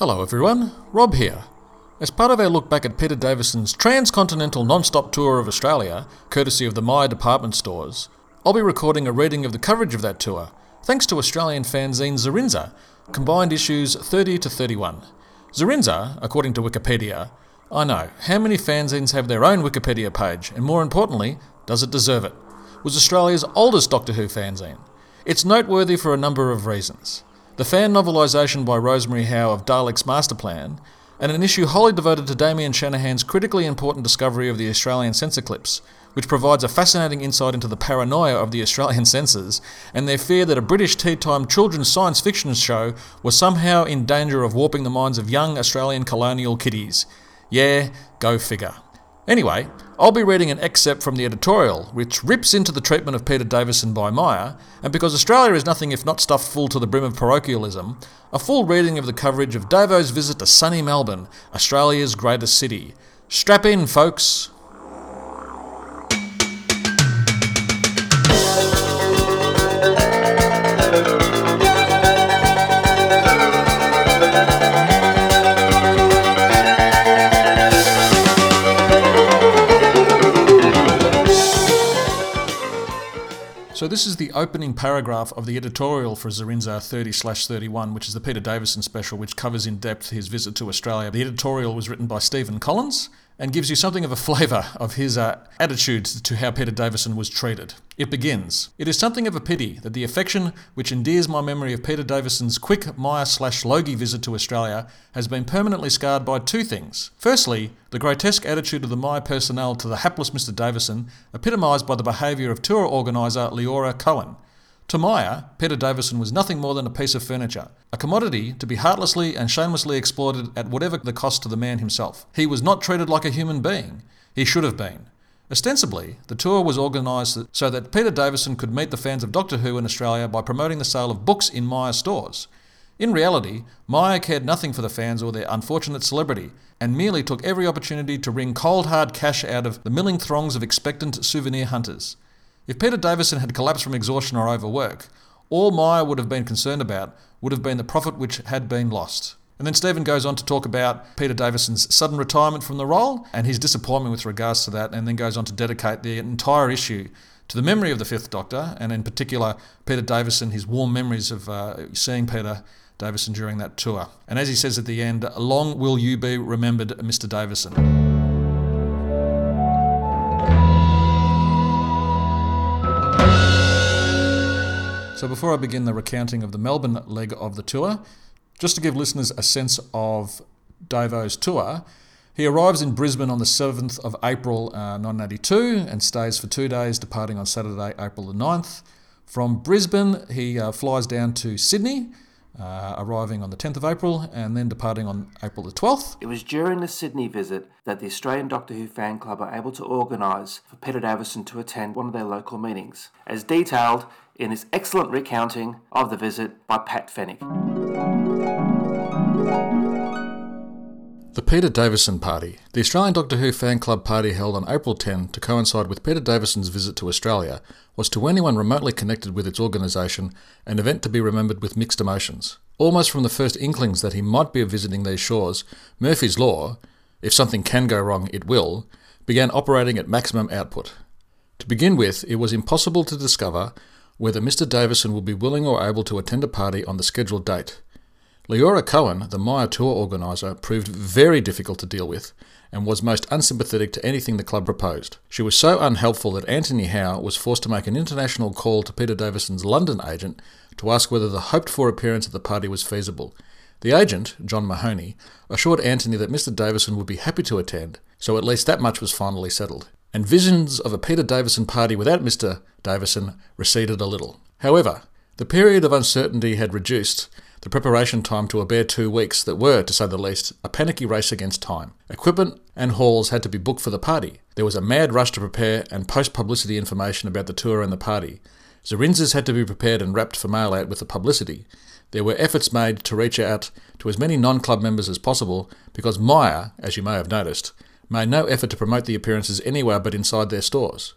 Hello everyone, Rob here. As part of our look back at Peter Davison's transcontinental non-stop tour of Australia, courtesy of the Myer department stores, I'll be recording a reading of the coverage of that tour, thanks to Australian fanzine Zerinza, combined issues 30 to 31. Zerinza, according to Wikipedia, I know, how many fanzines have their own Wikipedia page, and more importantly, does it deserve it? Was Australia's oldest Doctor Who fanzine. It's noteworthy for a number of reasons. The fan novelisation by Rosemary Howe of Dalek's Master Plan, and an issue wholly devoted to Damien Shanahan's critically important discovery of the Australian censor clips, which provides a fascinating insight into the paranoia of the Australian censors and their fear that a British tea time children's science fiction show was somehow in danger of warping the minds of young Australian colonial kiddies. Yeah, go figure. Anyway, I'll be reading an excerpt from the editorial, which rips into the treatment of Peter Davison by Myer, and because Australia is nothing if not stuffed full to the brim of parochialism, a full reading of the coverage of Davo's visit to sunny Melbourne, Australia's greatest city. Strap in, folks! So this is the opening paragraph of the editorial for Zerinza 30/31, which is the Peter Davison special, which covers in depth his visit to Australia. The editorial was written by Stephen Collins and gives you something of a flavour of his uh, attitude to how Peter Davison was treated. It begins It is something of a pity that the affection which endears my memory of Peter Davison's quick Myer slash Logie visit to Australia has been permanently scarred by two things. Firstly, the grotesque attitude of the Myer personnel to the hapless Mr. Davison, epitomised by the behaviour of tour organiser Leora Cohen. To Myer, Peter Davison was nothing more than a piece of furniture, a commodity to be heartlessly and shamelessly exploited at whatever the cost to the man himself. He was not treated like a human being. He should have been. Ostensibly, the tour was organised so that Peter Davison could meet the fans of Doctor Who in Australia by promoting the sale of books in Myer stores. In reality, Myer cared nothing for the fans or their unfortunate celebrity, and merely took every opportunity to wring cold hard cash out of the milling throngs of expectant souvenir hunters. If Peter Davison had collapsed from exhaustion or overwork, all Myer would have been concerned about would have been the profit which had been lost. And then Stephen goes on to talk about Peter Davison's sudden retirement from the role and his disappointment with regards to that, and then goes on to dedicate the entire issue to the memory of the Fifth Doctor, and in particular Peter Davison, his warm memories of uh, seeing Peter Davison during that tour. And as he says at the end, long will you be remembered, Mr. Davison. So, before I begin the recounting of the Melbourne leg of the tour, just to give listeners a sense of Davo's tour, he arrives in Brisbane on the 7th of April uh, 1982 and stays for two days, departing on Saturday, April the 9th. From Brisbane, he uh, flies down to Sydney, uh, arriving on the 10th of April and then departing on April the 12th. It was during the Sydney visit that the Australian Doctor Who fan club were able to organise for Peter Davison to attend one of their local meetings, as detailed in this excellent recounting of the visit by Pat Fenwick. The Peter Davison Party. The Australian Doctor Who fan club party held on April 10 to coincide with Peter Davison's visit to Australia was to anyone remotely connected with its organisation an event to be remembered with mixed emotions. Almost from the first inklings that he might be visiting these shores, Murphy's Law, if something can go wrong, it will, began operating at maximum output. To begin with, it was impossible to discover whether Mr. Davison would be willing or able to attend a party on the scheduled date. Leora Cohen, the Myer tour organiser, proved very difficult to deal with and was most unsympathetic to anything the club proposed. She was so unhelpful that Anthony Howe was forced to make an international call to Peter Davison's London agent to ask whether the hoped for appearance at the party was feasible. The agent, John Mahoney, assured Anthony that Mr. Davison would be happy to attend, so at least that much was finally settled and visions of a Peter Davison party without Mr. Davison receded a little. However, the period of uncertainty had reduced the preparation time to a bare two weeks that were, to say the least, a panicky race against time. Equipment and halls had to be booked for the party. There was a mad rush to prepare and post publicity information about the tour and the party. Zerinzas had to be prepared and wrapped for mail out with the publicity. There were efforts made to reach out to as many non club members as possible because Myer, as you may have noticed, made no effort to promote the appearances anywhere but inside their stores.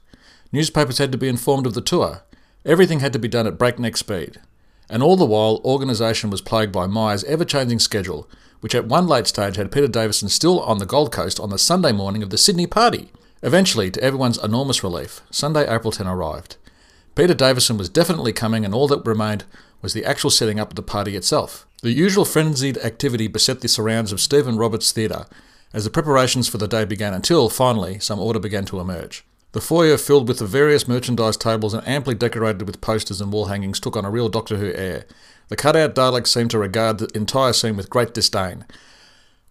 Newspapers had to be informed of the tour. Everything had to be done at breakneck speed. And all the while, organisation was plagued by Myer's ever changing schedule, which at one late stage had Peter Davison still on the Gold Coast on the Sunday morning of the Sydney party. Eventually, to everyone's enormous relief, Sunday, April 10 arrived. Peter Davison was definitely coming, and all that remained was the actual setting up of the party itself. The usual frenzied activity beset the surrounds of Stephen Roberts Theatre as the preparations for the day began until, finally, some order began to emerge. The foyer, filled with the various merchandise tables and amply decorated with posters and wall hangings, took on a real Doctor Who air. The cutout Daleks seemed to regard the entire scene with great disdain.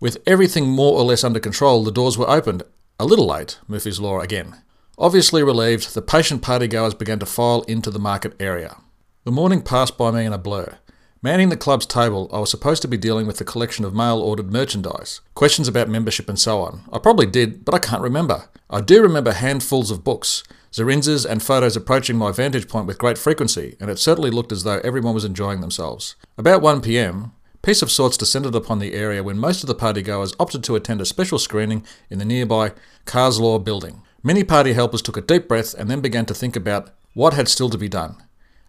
With everything more or less under control, the doors were opened. A little late, Murphy's Law again. Obviously relieved, the patient partygoers began to file into the market area. The morning passed by me in a blur. Manning the club's table, I was supposed to be dealing with the collection of mail ordered merchandise, questions about membership and so on. I probably did, but I can't remember. I do remember handfuls of books, Zerinzas and photos approaching my vantage point with great frequency, and it certainly looked as though everyone was enjoying themselves. About 1pm, peace of sorts descended upon the area when most of the partygoers opted to attend a special screening in the nearby Carslaw building. Many party helpers took a deep breath and then began to think about what had still to be done.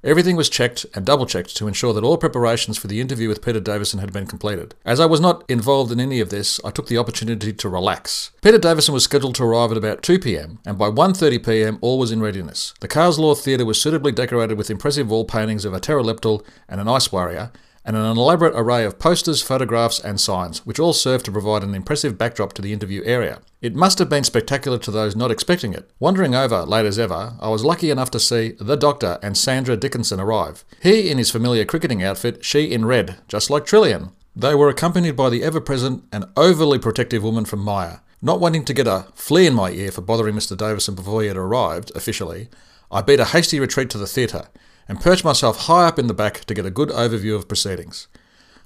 Everything was checked and double checked to ensure that all preparations for the interview with Peter Davison had been completed. As I was not involved in any of this, I took the opportunity to relax. Peter Davison was scheduled to arrive at about 2 pm, and by 1:30 pm all was in readiness. The Carslaw Theatre was suitably decorated with impressive wall paintings of a Terileptil and an ice warrior, and an elaborate array of posters, photographs, and signs, which all served to provide an impressive backdrop to the interview area. It must have been spectacular to those not expecting it. Wandering over, late as ever, I was lucky enough to see the Doctor and Sandra Dickinson arrive. He in his familiar cricketing outfit, she in red, just like Trillian. They were accompanied by the ever present and overly protective woman from Myer. Not wanting to get a flea in my ear for bothering Mr. Davison before he had arrived, officially, I beat a hasty retreat to the theatre and perched myself high up in the back to get a good overview of proceedings.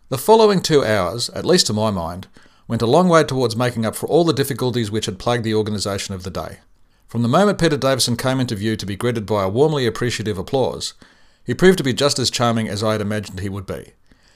The following two hours, at least to my mind, went a long way towards making up for all the difficulties which had plagued the organisation of the day. From the moment Peter Davison came into view to be greeted by a warmly appreciative applause, he proved to be just as charming as I had imagined he would be.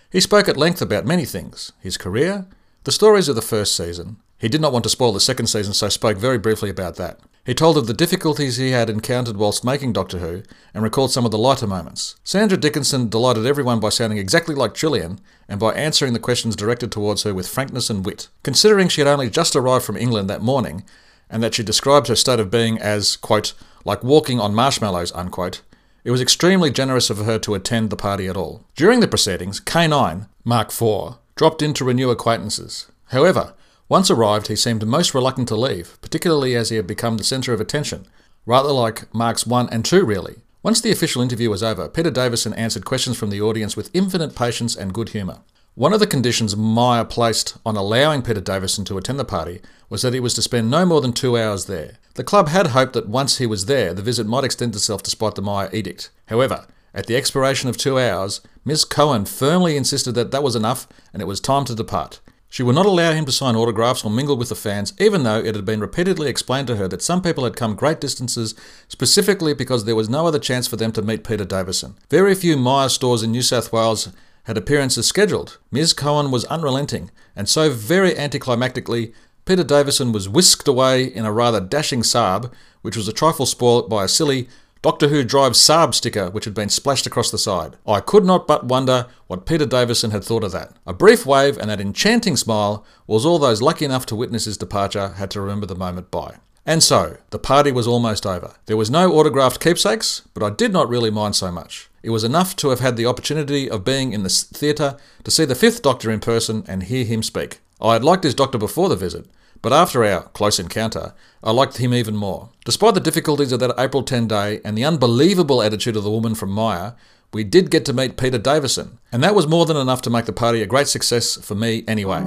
He spoke at length about many things his career, the stories of the first season. He did not want to spoil the second season, so spoke very briefly about that. He told of the difficulties he had encountered whilst making Doctor Who and recalled some of the lighter moments. Sandra Dickinson delighted everyone by sounding exactly like Trillian and by answering the questions directed towards her with frankness and wit. Considering she had only just arrived from England that morning and that she described her state of being as, quote, like walking on marshmallows, unquote, it was extremely generous of her to attend the party at all. During the proceedings, K9, Mark IV, dropped in to renew acquaintances. However, once arrived, he seemed most reluctant to leave, particularly as he had become the centre of attention, rather like Marks 1 and 2, really. Once the official interview was over, Peter Davison answered questions from the audience with infinite patience and good humour. One of the conditions Myer placed on allowing Peter Davison to attend the party was that he was to spend no more than two hours there. The club had hoped that once he was there, the visit might extend itself despite the Myer edict. However, at the expiration of two hours, Miss Cohen firmly insisted that that was enough and it was time to depart. She would not allow him to sign autographs or mingle with the fans, even though it had been repeatedly explained to her that some people had come great distances specifically because there was no other chance for them to meet Peter Davison. Very few Myer stores in New South Wales had appearances scheduled. Ms. Cohen was unrelenting, and so very anticlimactically, Peter Davison was whisked away in a rather dashing Saab, which was a trifle spoilt by a silly Doctor Who drives Saab sticker which had been splashed across the side. I could not but wonder what Peter Davison had thought of that. A brief wave and that enchanting smile was all those lucky enough to witness his departure had to remember the moment by. And so, the party was almost over. There was no autographed keepsakes, but I did not really mind so much. It was enough to have had the opportunity of being in the theatre to see the Fifth Doctor in person and hear him speak. I had liked his Doctor before the visit, but after our close encounter, I liked him even more. Despite the difficulties of that April 10 day and the unbelievable attitude of the woman from Myer, we did get to meet Peter Davison, and that was more than enough to make the party a great success for me anyway.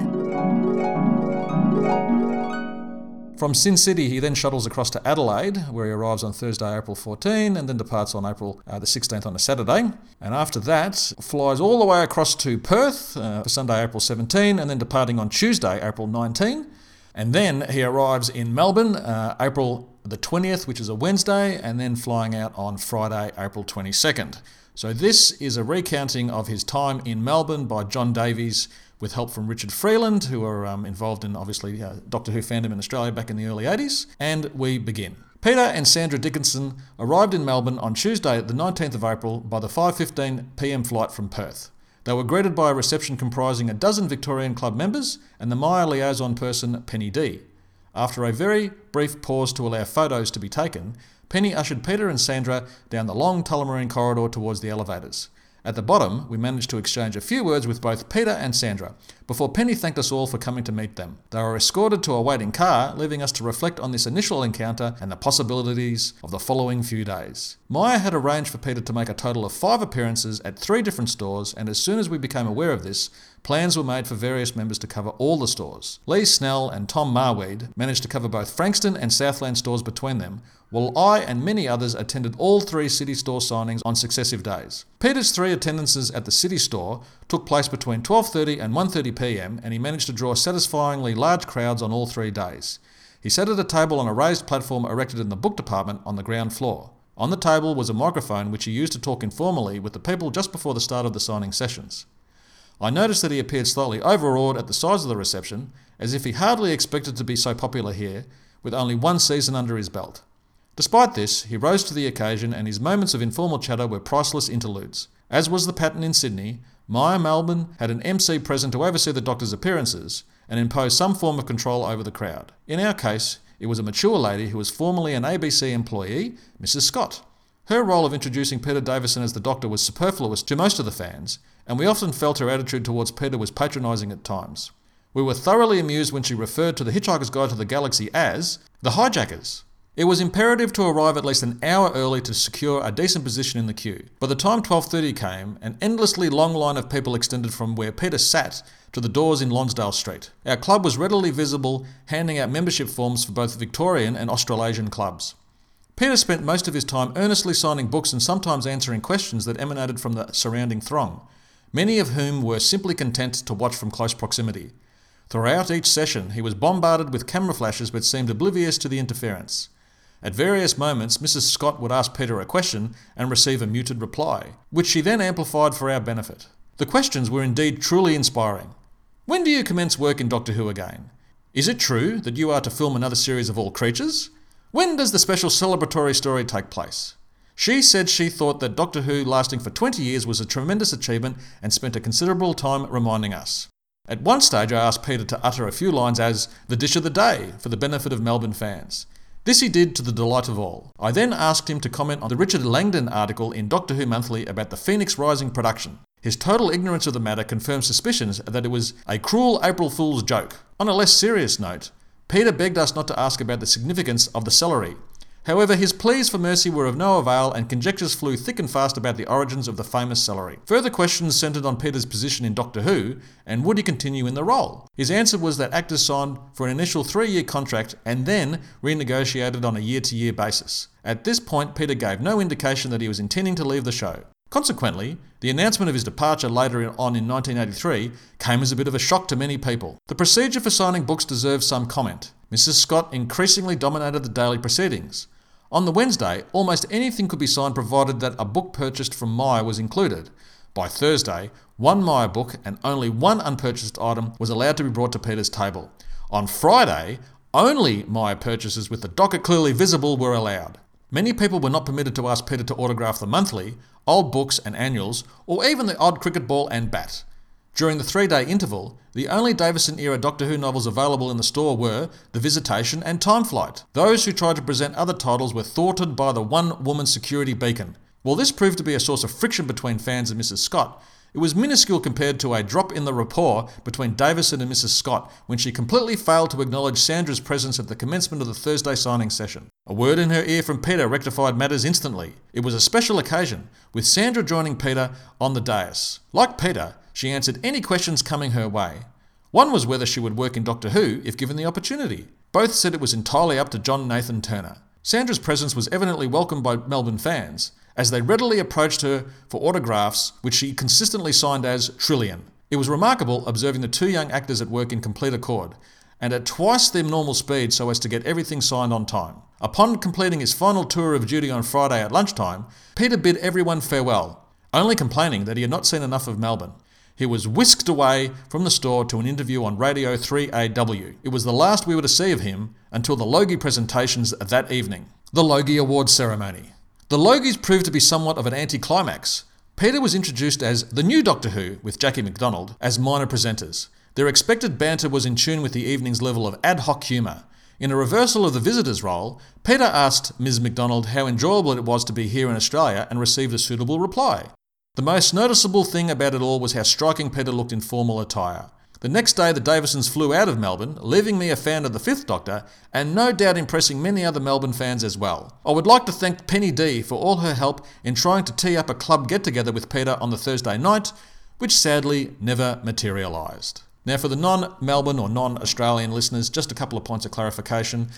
From Sin City, he then shuttles across to Adelaide, where he arrives on Thursday, April 14, and then departs on April uh, the 16th on a Saturday. And after that, flies all the way across to Perth uh, for Sunday, April 17, and then departing on Tuesday, April 19. And then he arrives in Melbourne uh, April the 20th, which is a Wednesday, and then flying out on Friday, April 22nd. So this is a recounting of his time in Melbourne by John Davies with help from Richard Freeland, who are um, involved in obviously uh, Doctor Who fandom in Australia back in the early 80s. And we begin. Peter and Sandra Dickinson arrived in Melbourne on Tuesday, the 19th of April, by the 5:15 p.m. flight from Perth. They were greeted by a reception comprising a dozen Victorian Club members and the Myer liaison person Penny D. After a very brief pause to allow photos to be taken, Penny ushered Peter and Sandra down the long Tullamarine corridor towards the elevators. At the bottom, we managed to exchange a few words with both Peter and Sandra before Penny thanked us all for coming to meet them. They were escorted to a waiting car, leaving us to reflect on this initial encounter and the possibilities of the following few days. Myer had arranged for Peter to make a total of five appearances at three different stores, and as soon as we became aware of this, plans were made for various members to cover all the stores. Lee Snell and Tom Marweed managed to cover both Frankston and Southland stores between them, while I and many others attended all three City Store signings on successive days. Peter's three attendances at the City Store took place between 12:30 and 1:30 p.m. and he managed to draw satisfyingly large crowds on all three days. He sat at a table on a raised platform erected in the book department on the ground floor. On the table was a microphone which he used to talk informally with the people just before the start of the signing sessions. I noticed that he appeared slightly overawed at the size of the reception, as if he hardly expected to be so popular here, with only one season under his belt. Despite this, he rose to the occasion and his moments of informal chatter were priceless interludes. As was the pattern in Sydney, Myer Melbourne had an MC present to oversee the doctor's appearances and impose some form of control over the crowd. In our case, it was a mature lady who was formerly an ABC employee, Mrs. Scott. Her role of introducing Peter Davison as the doctor was superfluous to most of the fans, and we often felt her attitude towards Peter was patronising at times. We were thoroughly amused when she referred to the Hitchhiker's Guide to the Galaxy as the hijackers. It was imperative to arrive at least an hour early to secure a decent position in the queue. By the time 12:30 came, an endlessly long line of people extended from where Peter sat to the doors in Lonsdale Street. Our club was readily visible, handing out membership forms for both Victorian and Australasian clubs. Peter spent most of his time earnestly signing books and sometimes answering questions that emanated from the surrounding throng, many of whom were simply content to watch from close proximity. Throughout each session, he was bombarded with camera flashes but seemed oblivious to the interference. At various moments, Mrs. Scott would ask Peter a question and receive a muted reply, which she then amplified for our benefit. The questions were indeed truly inspiring. When do you commence work in Doctor Who again? Is it true that you are to film another series of All Creatures? When does the special celebratory story take place? She said she thought that Doctor Who lasting for 20 years was a tremendous achievement and spent a considerable time reminding us. At one stage, I asked Peter to utter a few lines as the dish of the day for the benefit of Melbourne fans. This he did to the delight of all. I then asked him to comment on the Richard Langdon article in Doctor Who Monthly about the Phoenix Rising production. His total ignorance of the matter confirmed suspicions that it was a cruel April Fool's joke. On a less serious note, Peter begged us not to ask about the significance of the celery, However, his pleas for mercy were of no avail, and conjectures flew thick and fast about the origins of the famous celery. Further questions centred on Peter's position in Doctor Who, and would he continue in the role? His answer was that actors signed for an initial three year contract and then renegotiated on a year to year basis. At this point, Peter gave no indication that he was intending to leave the show. Consequently, the announcement of his departure later on in 1983 came as a bit of a shock to many people. The procedure for signing books deserves some comment. Mrs. Scott increasingly dominated the daily proceedings. On the Wednesday, almost anything could be signed provided that a book purchased from Myer was included. By Thursday, one Myer book and only one unpurchased item was allowed to be brought to Peter's table. On Friday, only Myer purchases with the docket clearly visible were allowed. Many people were not permitted to ask Peter to autograph the monthly, old books and annuals, or even the odd cricket ball and bat. During the three day interval, the only Davison era Doctor Who novels available in the store were The Visitation and Time Flight. Those who tried to present other titles were thwarted by the one woman security beacon. While this proved to be a source of friction between fans and Mrs. Scott, it was minuscule compared to a drop in the rapport between Davison and Mrs. Scott when she completely failed to acknowledge Sandra's presence at the commencement of the Thursday signing session. A word in her ear from Peter rectified matters instantly. It was a special occasion, with Sandra joining Peter on the dais. Like Peter, she answered any questions coming her way. One was whether she would work in Doctor Who if given the opportunity. Both said it was entirely up to John Nathan Turner. Sandra's presence was evidently welcomed by Melbourne fans, as they readily approached her for autographs, which she consistently signed as Trillian. It was remarkable observing the two young actors at work in complete accord, and at twice their normal speed so as to get everything signed on time. Upon completing his final tour of duty on Friday at lunchtime, Peter bid everyone farewell, only complaining that he had not seen enough of Melbourne. He was whisked away from the store to an interview on Radio 3AW. It was the last we were to see of him until the Logie presentations that evening. The Logie Awards ceremony. The Logies proved to be somewhat of an anticlimax. Peter was introduced as the new Doctor Who, with Jackie MacDonald as minor presenters. Their expected banter was in tune with the evening's level of ad hoc humour. In a reversal of the visitor's role, Peter asked Ms. MacDonald how enjoyable it was to be here in Australia and received a suitable reply. The most noticeable thing about it all was how striking Peter looked in formal attire. The next day, the Davisons flew out of Melbourne, leaving me a fan of the Fifth Doctor, and no doubt impressing many other Melbourne fans as well. I would like to thank Penny D for all her help in trying to tee up a club get together with Peter on the Thursday night, which sadly never materialised. Now, for the non Melbourne or non Australian listeners, just a couple of points of clarification.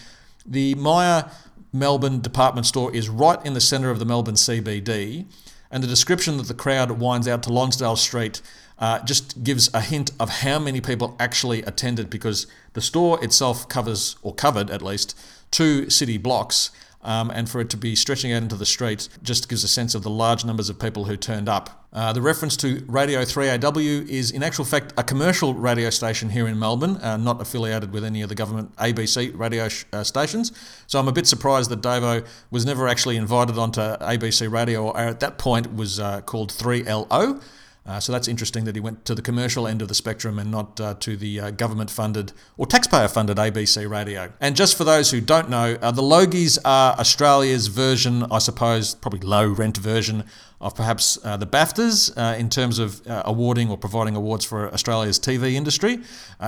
The Myer Melbourne department store is right in the centre of the Melbourne CBD, and the description that the crowd winds out to Lonsdale Street uh, just gives a hint of how many people actually attended because the store itself covers, or covered at least, two city blocks. Um, and for it to be stretching out into the streets just gives a sense of the large numbers of people who turned up. Uh, the reference to Radio 3AW is, in actual fact, a commercial radio station here in Melbourne, uh, not affiliated with any of the government ABC radio sh- uh, stations. So I'm a bit surprised that Davo was never actually invited onto ABC Radio, or at that point was uh, called 3LO. Uh, so that's interesting that he went to the commercial end of the spectrum and not uh, to the uh, government funded or taxpayer funded ABC radio. And just for those who don't know, uh, the Logies are Australia's version, I suppose, probably low rent version of perhaps uh, the BAFTAs uh, in terms of awarding or providing awards for Australia's TV industry.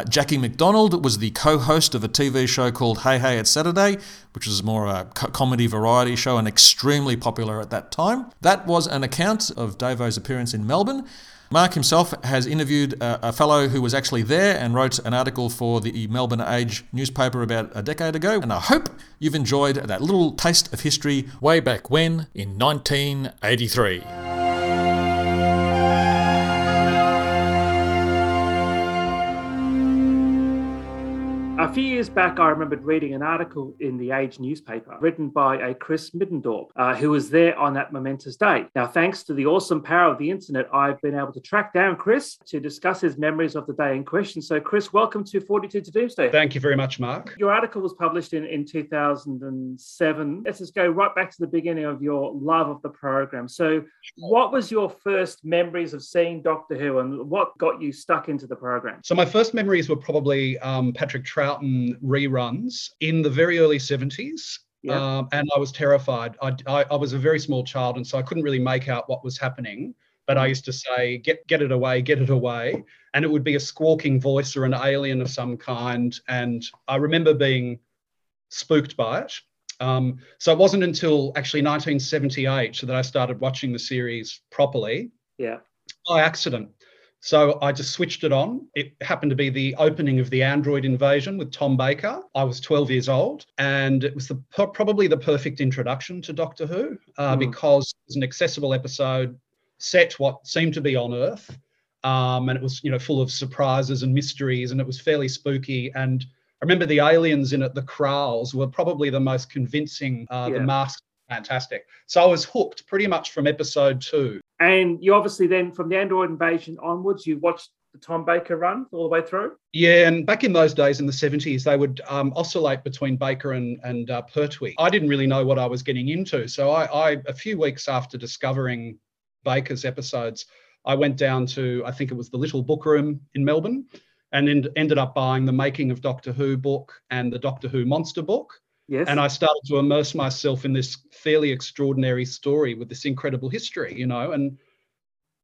Jackie McDonald was the co host of a TV show called Hey Hey It's Saturday, which was more a co- comedy variety show and extremely popular at that time. That was an account of Davo's appearance in Melbourne. Mark himself has interviewed a, a, fellow who was actually there and wrote an article for the Melbourne Age newspaper about a decade ago. And I hope you've enjoyed that little taste of history way back when in 1983. A few years back, I remembered reading an article in the Age newspaper written by a Chris Middendorp, uh, who was there on that momentous day. Now, thanks to the awesome power of the internet, I've been able to track down Chris to discuss his memories of the day in question. So, Chris, welcome to 42 to Doomsday. Thank you very much, Mark. Your article was published in, in 2007. Let's just go right back to the beginning of your love of the program. So, what was your first memories of seeing Doctor Who and what got you stuck into the program? So, my first memories were probably um, Patrick Trout Troughton reruns in the very early 70s. Yeah. Um, and I was terrified. I, I, I, was a very small child, and so I couldn't really make out what was happening. But I used to say, "Get get it away, get it away," and it would be a squawking voice or an alien of some kind. And I remember being spooked by it. Um, so it wasn't until actually 1978 that I started watching the series properly. Yeah. By accident. So I just switched it on. It happened to be the opening of the Android invasion with Tom Baker. I was 12 years old, and it was the probably the perfect introduction to Doctor Who uh, mm. because it was an accessible episode set what seemed to be on Earth, um, and it was you know full of surprises and mysteries, and it was fairly spooky. And I remember the aliens in it, the Kraals, were probably the most convincing. Uh, yeah. The masks fantastic. So I was hooked pretty much from episode two. And you obviously then, from the Android invasion onwards, you watched the Tom Baker run all the way through? Yeah, and back in those days in the 70s, they would um, oscillate between Baker and, and uh, Pertwee. I didn't really know what I was getting into. So I, I, a few weeks after discovering Baker's episodes, I went down to, I think it was the Little Book Room in Melbourne, and end, ended up buying the Making of Doctor Who book and the Doctor Who Monster book. Yes. And I started to immerse myself in this fairly extraordinary story with this incredible history, you know, and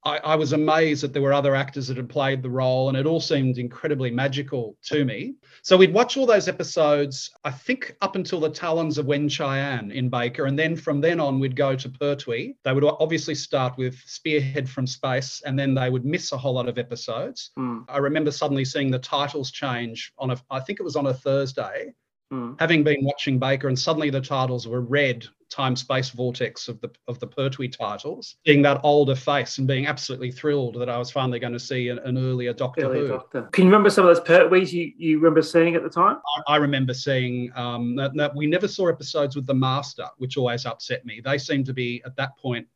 I, I, was amazed that there were other actors that had played the role, and it all seemed incredibly magical to me. So we'd watch all those episodes, I think up until the Talons of Weng-Chiang in Baker, and then from then on we'd go to Pertwee. They would obviously start with Spearhead from Space, and then they would miss a whole lot of episodes. Mm. I remember suddenly seeing the titles change on a, I think it was on a Thursday, Mm. Having been watching Baker, and suddenly the titles were red time space vortex of the of the Pertwee titles, seeing that older face and being absolutely thrilled that I was finally going to see an, an earlier Doctor Who. Doctor. Can you remember some of those Pertwees you, you remember seeing at the time? I, I remember seeing um, that, that, we never saw episodes with the Master, which always upset me. They seemed to be at that point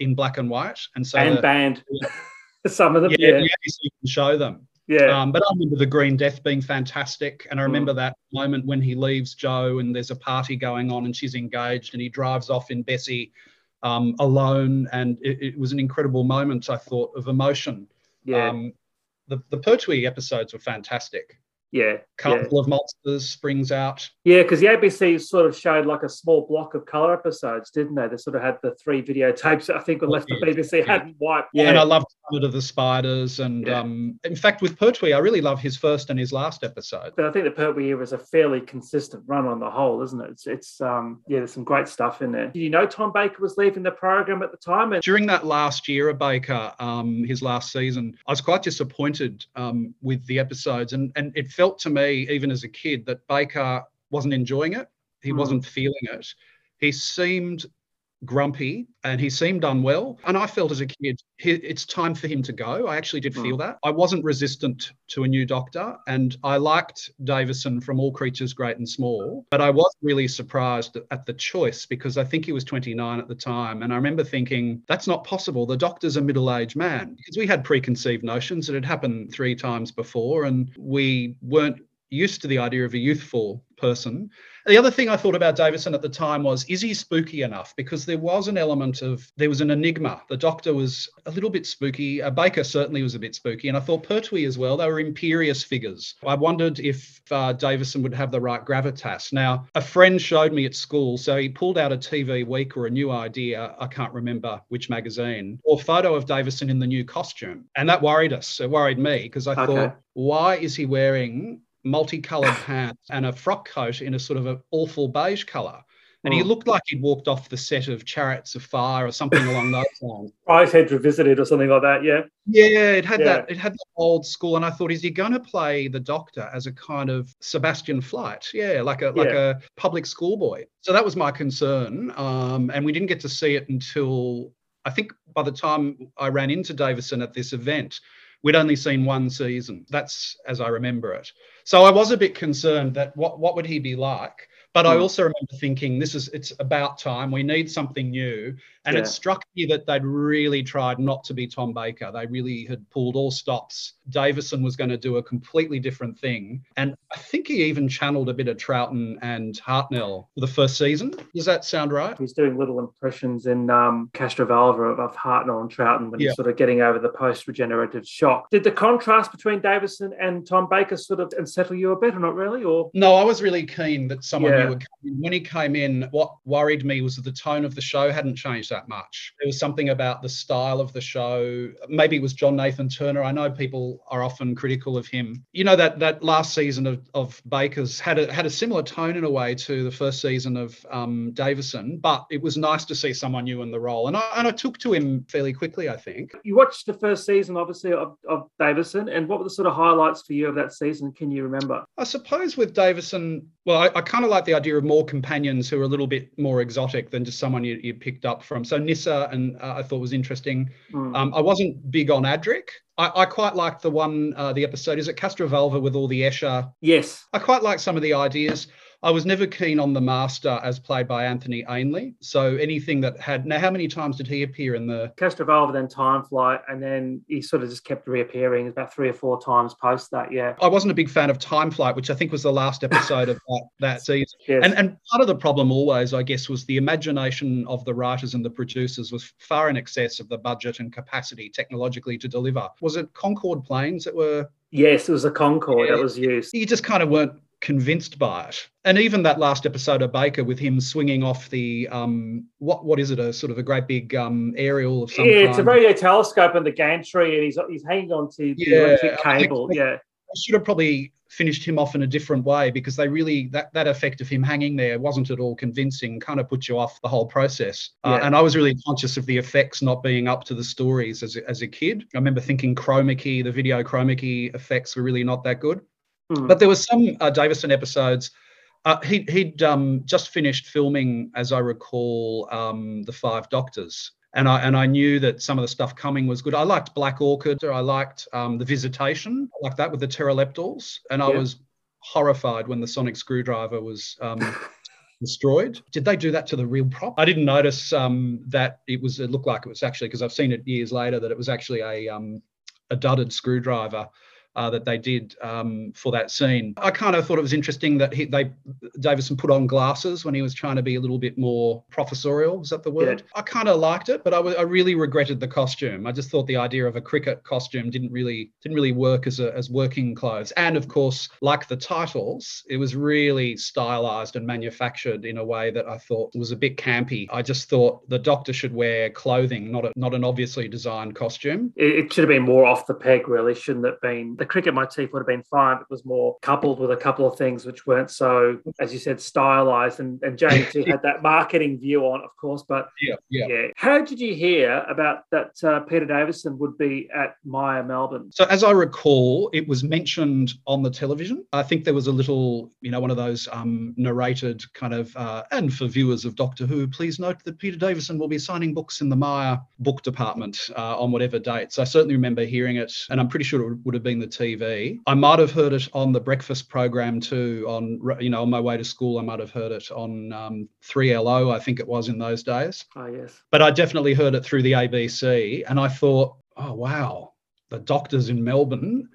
in black and white, and so and the, banned. some of them, yeah, yeah. we can show them. Yeah. Um, but I remember the Green Death being fantastic, and I remember mm. that moment when he leaves Jo and there's a party going on and she's engaged and he drives off in Bessie um, alone, and it, it, was an incredible moment. I thought of emotion. Yeah. Um, the the Pertwee episodes were fantastic. Yeah. Couple yeah. of monsters springs out. Yeah, because the ABC sort of showed like a small block of color episodes, didn't they? They sort of had the three videotapes. I think unless the BBC yeah. hadn't wiped. Yeah, and I loved Planet of the Spiders, and yeah. um, in fact, with Pertwee, I really love his first and his last episode. But I think the Pertwee is a fairly consistent run on the whole, isn't it? It's, it's um, yeah, there's some great stuff in there. Did you know Tom Baker was leaving the program at the time? And- During that last year of Baker, um, his last season, I was quite disappointed um, with the episodes, and and it felt to me even as a kid, that Baker wasn't enjoying it. He mm. wasn't feeling it. He seemed grumpy and he seemed unwell. And I felt as a kid, it's time for him to go. I actually did feel mm. that. I wasn't resistant to a new doctor and I liked Davison from All Creatures Great and Small, but I was really surprised at the choice because I think he was 29 at the time. And I remember thinking, that's not possible. The doctor's a middle aged man because we had preconceived notions. It had happened three times before and we weren't used to the idea of a youthful person. The other thing I thought about Davison at the time was, is he spooky enough? Because there was an element of, there was an enigma. The doctor was a little bit spooky. Uh, Baker certainly was a bit spooky. And I thought Pertwee as well, they were imperious figures. I wondered if uh, Davison would have the right gravitas. Now, a friend showed me at school, so he pulled out a TV week or a new idea, I can't remember which magazine, or photo of Davison in the new costume. And that worried us. It worried me because I okay. thought, why is he wearing multicolored pants and a frock coat in a sort of an awful beige color. And he hmm. looked like he'd walked off the set of Chariots of Fire or something along those lines. Brideshead revisited or something like that, yeah. Yeah, it had yeah. that. It had that old school, and I thought, is he going to play the Doctor as a kind of Sebastian Flyte? Yeah, like a like yeah. a public schoolboy. So that was my concern, um, and we didn't get to see it until I think by the time I ran into Davison at this event, we'd only seen one season. That's as I remember it. So I was a bit concerned that what what would he be like? But mm. I hmm. also remember thinking, this is it's about time. We need something new. And yeah. it struck me that they'd really tried not to be Tom Baker. They really had pulled all stops. Davison was going to do a completely different thing. And I think he even channeled a bit of Troughton and Hartnell for the first season. Does that sound right? He's doing little impressions in um, Castrovalva of, of Hartnell and Troughton when yeah. he's sort of getting over the post regenerative shock. Did the contrast between Davison and Tom Baker sort of unsettle you a bit or not really? Or No, I was really keen that someone yeah. Would come. When he came in, what worried me was that the tone of the show hadn't changed that much. There was something about the style of the show. Maybe it was John Nathan Turner. I know people are often critical of him. You know that that last season of, of Baker's had a had a similar tone in a way to the first season of um, Davison, but it was nice to see someone new in the role, and I and I took to him fairly quickly. I think you watched the first season, obviously, of, of Davison, and what were the sort of highlights for you of that season? Can you remember? I suppose with Davison, well, I, I kind of like the idea of more companions who are a little bit more exotic than just someone you, you picked up from. So Nyssa, and uh, I thought was interesting. Mm. Um, I wasn't big on Adric. I, I quite liked the one, uh, the episode. Is it Castrovalva with all the Escher? Yes. I quite like some of the ideas. I was never keen on the master as played by Anthony Ainley. So anything that had now, how many times did he appear in the Castrovalva, then Time Flight, and then he sort of just kept reappearing about three or four times post that. Yeah, I wasn't a big fan of Time Flight, which I think was the last episode of that, that season. Yes. And and part of the problem always, I guess, was the imagination of the writers and the producers was far in excess of the budget and capacity technologically to deliver. Was it Concorde planes that were Yes, it was a Concorde yeah. that was used. You just kind of weren't convinced by it. And even that last episode of Baker with him swinging off the um what what is it a sort of a great big um aerial of some yeah kind. it's a radio telescope and the gantry and he's he's hanging on to yeah, the cable yeah I should have probably finished him off in a different way because they really that that effect of him hanging there wasn't at all convincing kind of put you off the whole process uh, yeah. uh, and i was really conscious of the effects not being up to the stories as a, as a kid i remember thinking chroma key the video chroma key effects were really not that good Mm. But there were some uh, Davison episodes. Uh, he, he'd um, just finished filming, as I recall, um, the Five Doctors, and I and I knew that some of the stuff coming was good. I liked Black Orchid. I liked um, the Visitation, like that with the Terileptils, and I was horrified when the sonic screwdriver was. Um, destroyed. Did they do that to the real prop? I didn't notice um, that it was. It looked like it was actually because I've seen it years later that it was actually a um, a dudded screwdriver uh, that they did um, for that scene. I kind of thought it was interesting that he, they Davison put on glasses when he was trying to be a little bit more professorial. Is that the word? Yeah. I kind of liked it, but I, w- I really regretted the costume. I just thought the idea of a cricket costume didn't really didn't really work as a, as working clothes. And of course, like the titles, it was really stylized and manufactured in a way that I thought was a bit campy. I just thought the Doctor should wear clothing, not a, not an obviously designed costume. It, it should have been more off the peg, really, shouldn't it? Been the cricket motif would have been fine. It was more coupled with a couple of things which weren't so, as you said, stylized. And, and James had that marketing view on, of course. But yeah, yeah. yeah. How did you hear about that uh, Peter Davison would be at Myer Melbourne? So, as I recall, it was mentioned on the television. I think there was a little, you know, one of those um, narrated kind of, uh, and for viewers of Doctor Who, please note that Peter Davison will be signing books in the Myer book department uh, on whatever dates. I certainly remember hearing it, and I'm pretty sure it would have been the TV. I might have heard it on the breakfast program too. On you know, on my way to school, I might have heard it on um, 3LO, I think it was in those days. Oh yes. But I definitely heard it through the ABC, and I thought, oh wow, the doctors in Melbourne.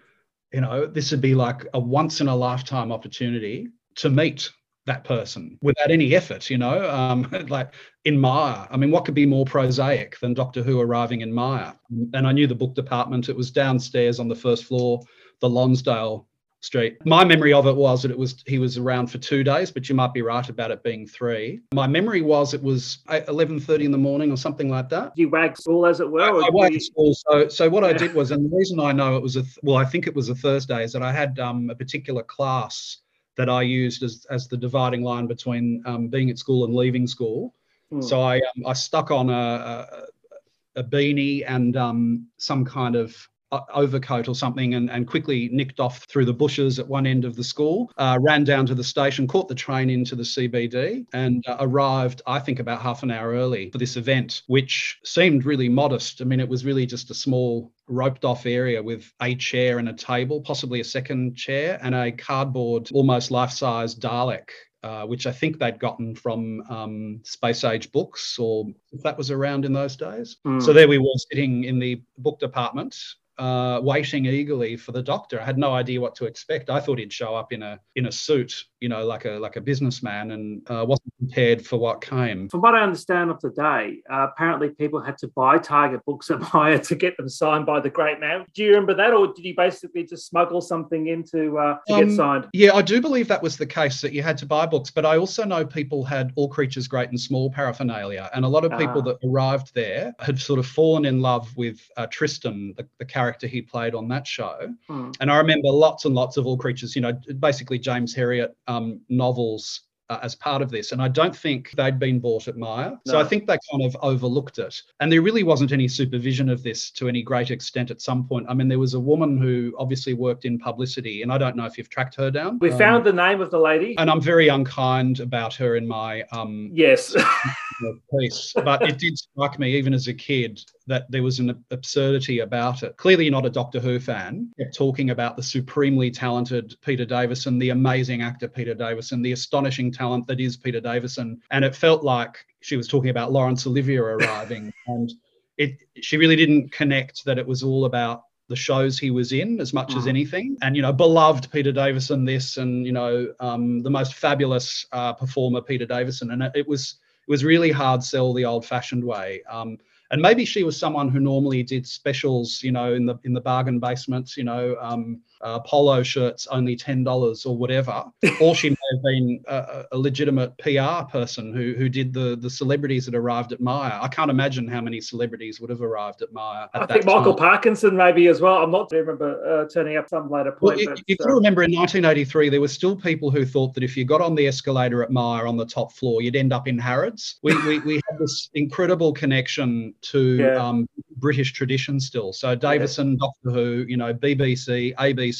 You know, this would be like a once in a lifetime opportunity to meet that person without any effort, you know, um, like in Myer. I mean, what could be more prosaic than Doctor Who arriving in Myer? And I knew the book department, it was downstairs on the first floor, the Lonsdale Street. My memory of it was that it was he was around for two days, but you might be right about it being three. My memory was it was eleven thirty in the morning or something like that. You wagged school as it were. I, I wagged school. So so what yeah. I did was, and the reason I know it was a well, I think it was a Thursday, is that I had um, a particular class that I used as, as the dividing line between um, being at school and leaving school. Mm. So I, um, I stuck on a, a, a beanie and um, some kind of overcoat or something and, and quickly nicked off through the bushes at one end of the school, uh, ran down to the station, caught the train into the CBD, and uh, arrived, I think, about half an hour early for this event, which seemed really modest. I mean, it was really just a small roped off area with a chair and a table, possibly a second chair, and a cardboard, almost life size Dalek uh, which I think they'd gotten from um, Space Age books, or if that was around in those days. Mm. So there we were sitting in the book department, uh, waiting eagerly for the doctor. I had no idea what to expect. I thought he'd show up in a in a suit, you know, like a like a businessman, and uh, wasn't prepared for what came. From what I understand of the day, uh, apparently people had to buy Target books at Myer to get them signed by the great man. Do you remember that, or did you basically just smuggle something into uh, to um, get signed? Yeah, I do believe that was the case that you had to buy books, but I also know people had all creatures great and small paraphernalia, and a lot of people ah. that arrived there had sort of fallen in love with uh, Tristan, the, the character he played on that show. Mm. And I remember lots and lots of All Creatures, you know, basically James Herriot um, novels uh, as part of this. And I don't think they'd been bought at Myer. No. So I think they kind of overlooked it. And there really wasn't any supervision of this to any great extent at some point. I mean, there was a woman who obviously worked in publicity, and I don't know if you've tracked her down. We um, found the name of the lady. And I'm very unkind about her in my um yes piece. But it did strike me, even as a kid, that there was an absurdity about it. Clearly, you're not a Doctor Who fan. Kept talking about the supremely talented Peter Davison, the amazing actor Peter Davison, the astonishing talent that is Peter Davison, and it felt like she was talking about Laurence Olivier arriving, and it she really didn't connect that it was all about the shows he was in as much mm. as anything. And, you know, beloved Peter Davison, this, and, you know, um, the most fabulous uh, performer, Peter Davison. And it, it, was it was really hard sell the old fashioned way. Um, and maybe she was someone who normally did specials, you know, in the in the bargain basements, you know, um, uh, polo shirts only ten dollars or whatever, or she may have been a, a, legitimate PR person who who did the the celebrities that arrived at Myer. I can't imagine how many celebrities would have arrived at Myer. At I think Michael. Parkinson maybe as well. I'm not I remember uh, turning up some later point. Well, but, you uh, remember in 1983 there were still people who thought that if you got on the escalator at Myer on the top floor, you'd end up in Harrods. We we, we had this incredible connection to yeah. um, British tradition still. So Davison, yeah. Doctor Who, you know, BBC, ABC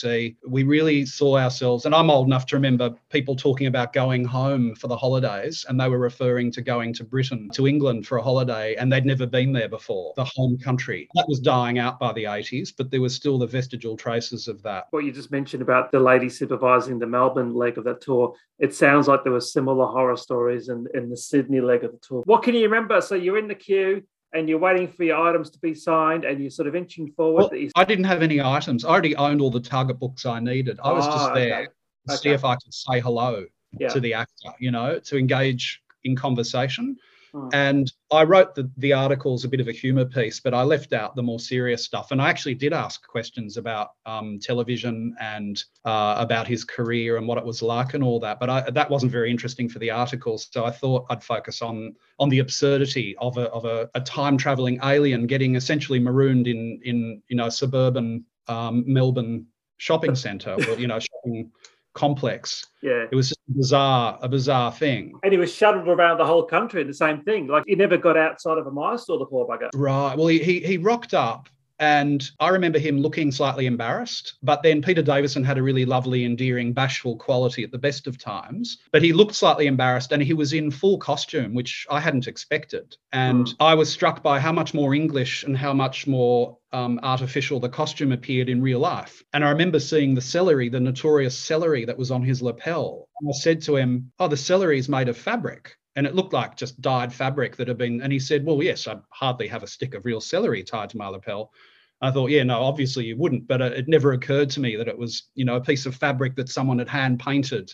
we really saw ourselves, and I'm old enough to remember people talking about going home for the holidays, and they were referring to going to Britain, to England for a holiday, and they'd never been there before, the home country. That was dying out by the 80s, but there was still the vestigial traces of that. What you just mentioned about the lady supervising the Melbourne leg of that tour, it sounds like there were similar horror stories in, in the Sydney leg of the tour. What can you remember? So you're in the queue, and you're waiting for your items to be signed and you're sort of inching forward. Well, I didn't have any items. I already owned all the target books I needed. I was just Oh, there okay. to see if I could say hello Yeah. to the actor, you know, to engage in conversation. Hmm. And I wrote the, the articles a bit of a humor piece, but I left out the more serious stuff. And I actually did ask questions about um, television and uh, about his career and what it was like and all that. But I, that wasn't very interesting for the article. So I thought I'd focus on on the absurdity of a of a, a time traveling alien getting essentially marooned in in you know suburban um, Melbourne shopping centre or you know shopping complex. yeah. It was just a bizarre a bizarre thing. And he was shuttled around the whole country, the same thing. Like he never got outside of a Myer store, the poor bugger. Right. Well, he, he he rocked up, and I remember him looking slightly embarrassed. But then Peter Davison had a really lovely, endearing, bashful quality at the best of times. But he looked slightly embarrassed, and he was in full costume, which I hadn't expected. And Hmm. I was struck by how much more English and how much more um, artificial the costume appeared in real life. And I remember seeing the celery, the notorious celery that was on his lapel. And I said to him, "Oh, the celery is made of fabric." And it looked like just dyed fabric that had been. And he said, Well, yes, I hardly have a stick of real celery tied to my lapel. I thought, yeah, no, obviously you wouldn't, but it, never occurred to me that it was, you know, a piece of fabric that someone had hand painted.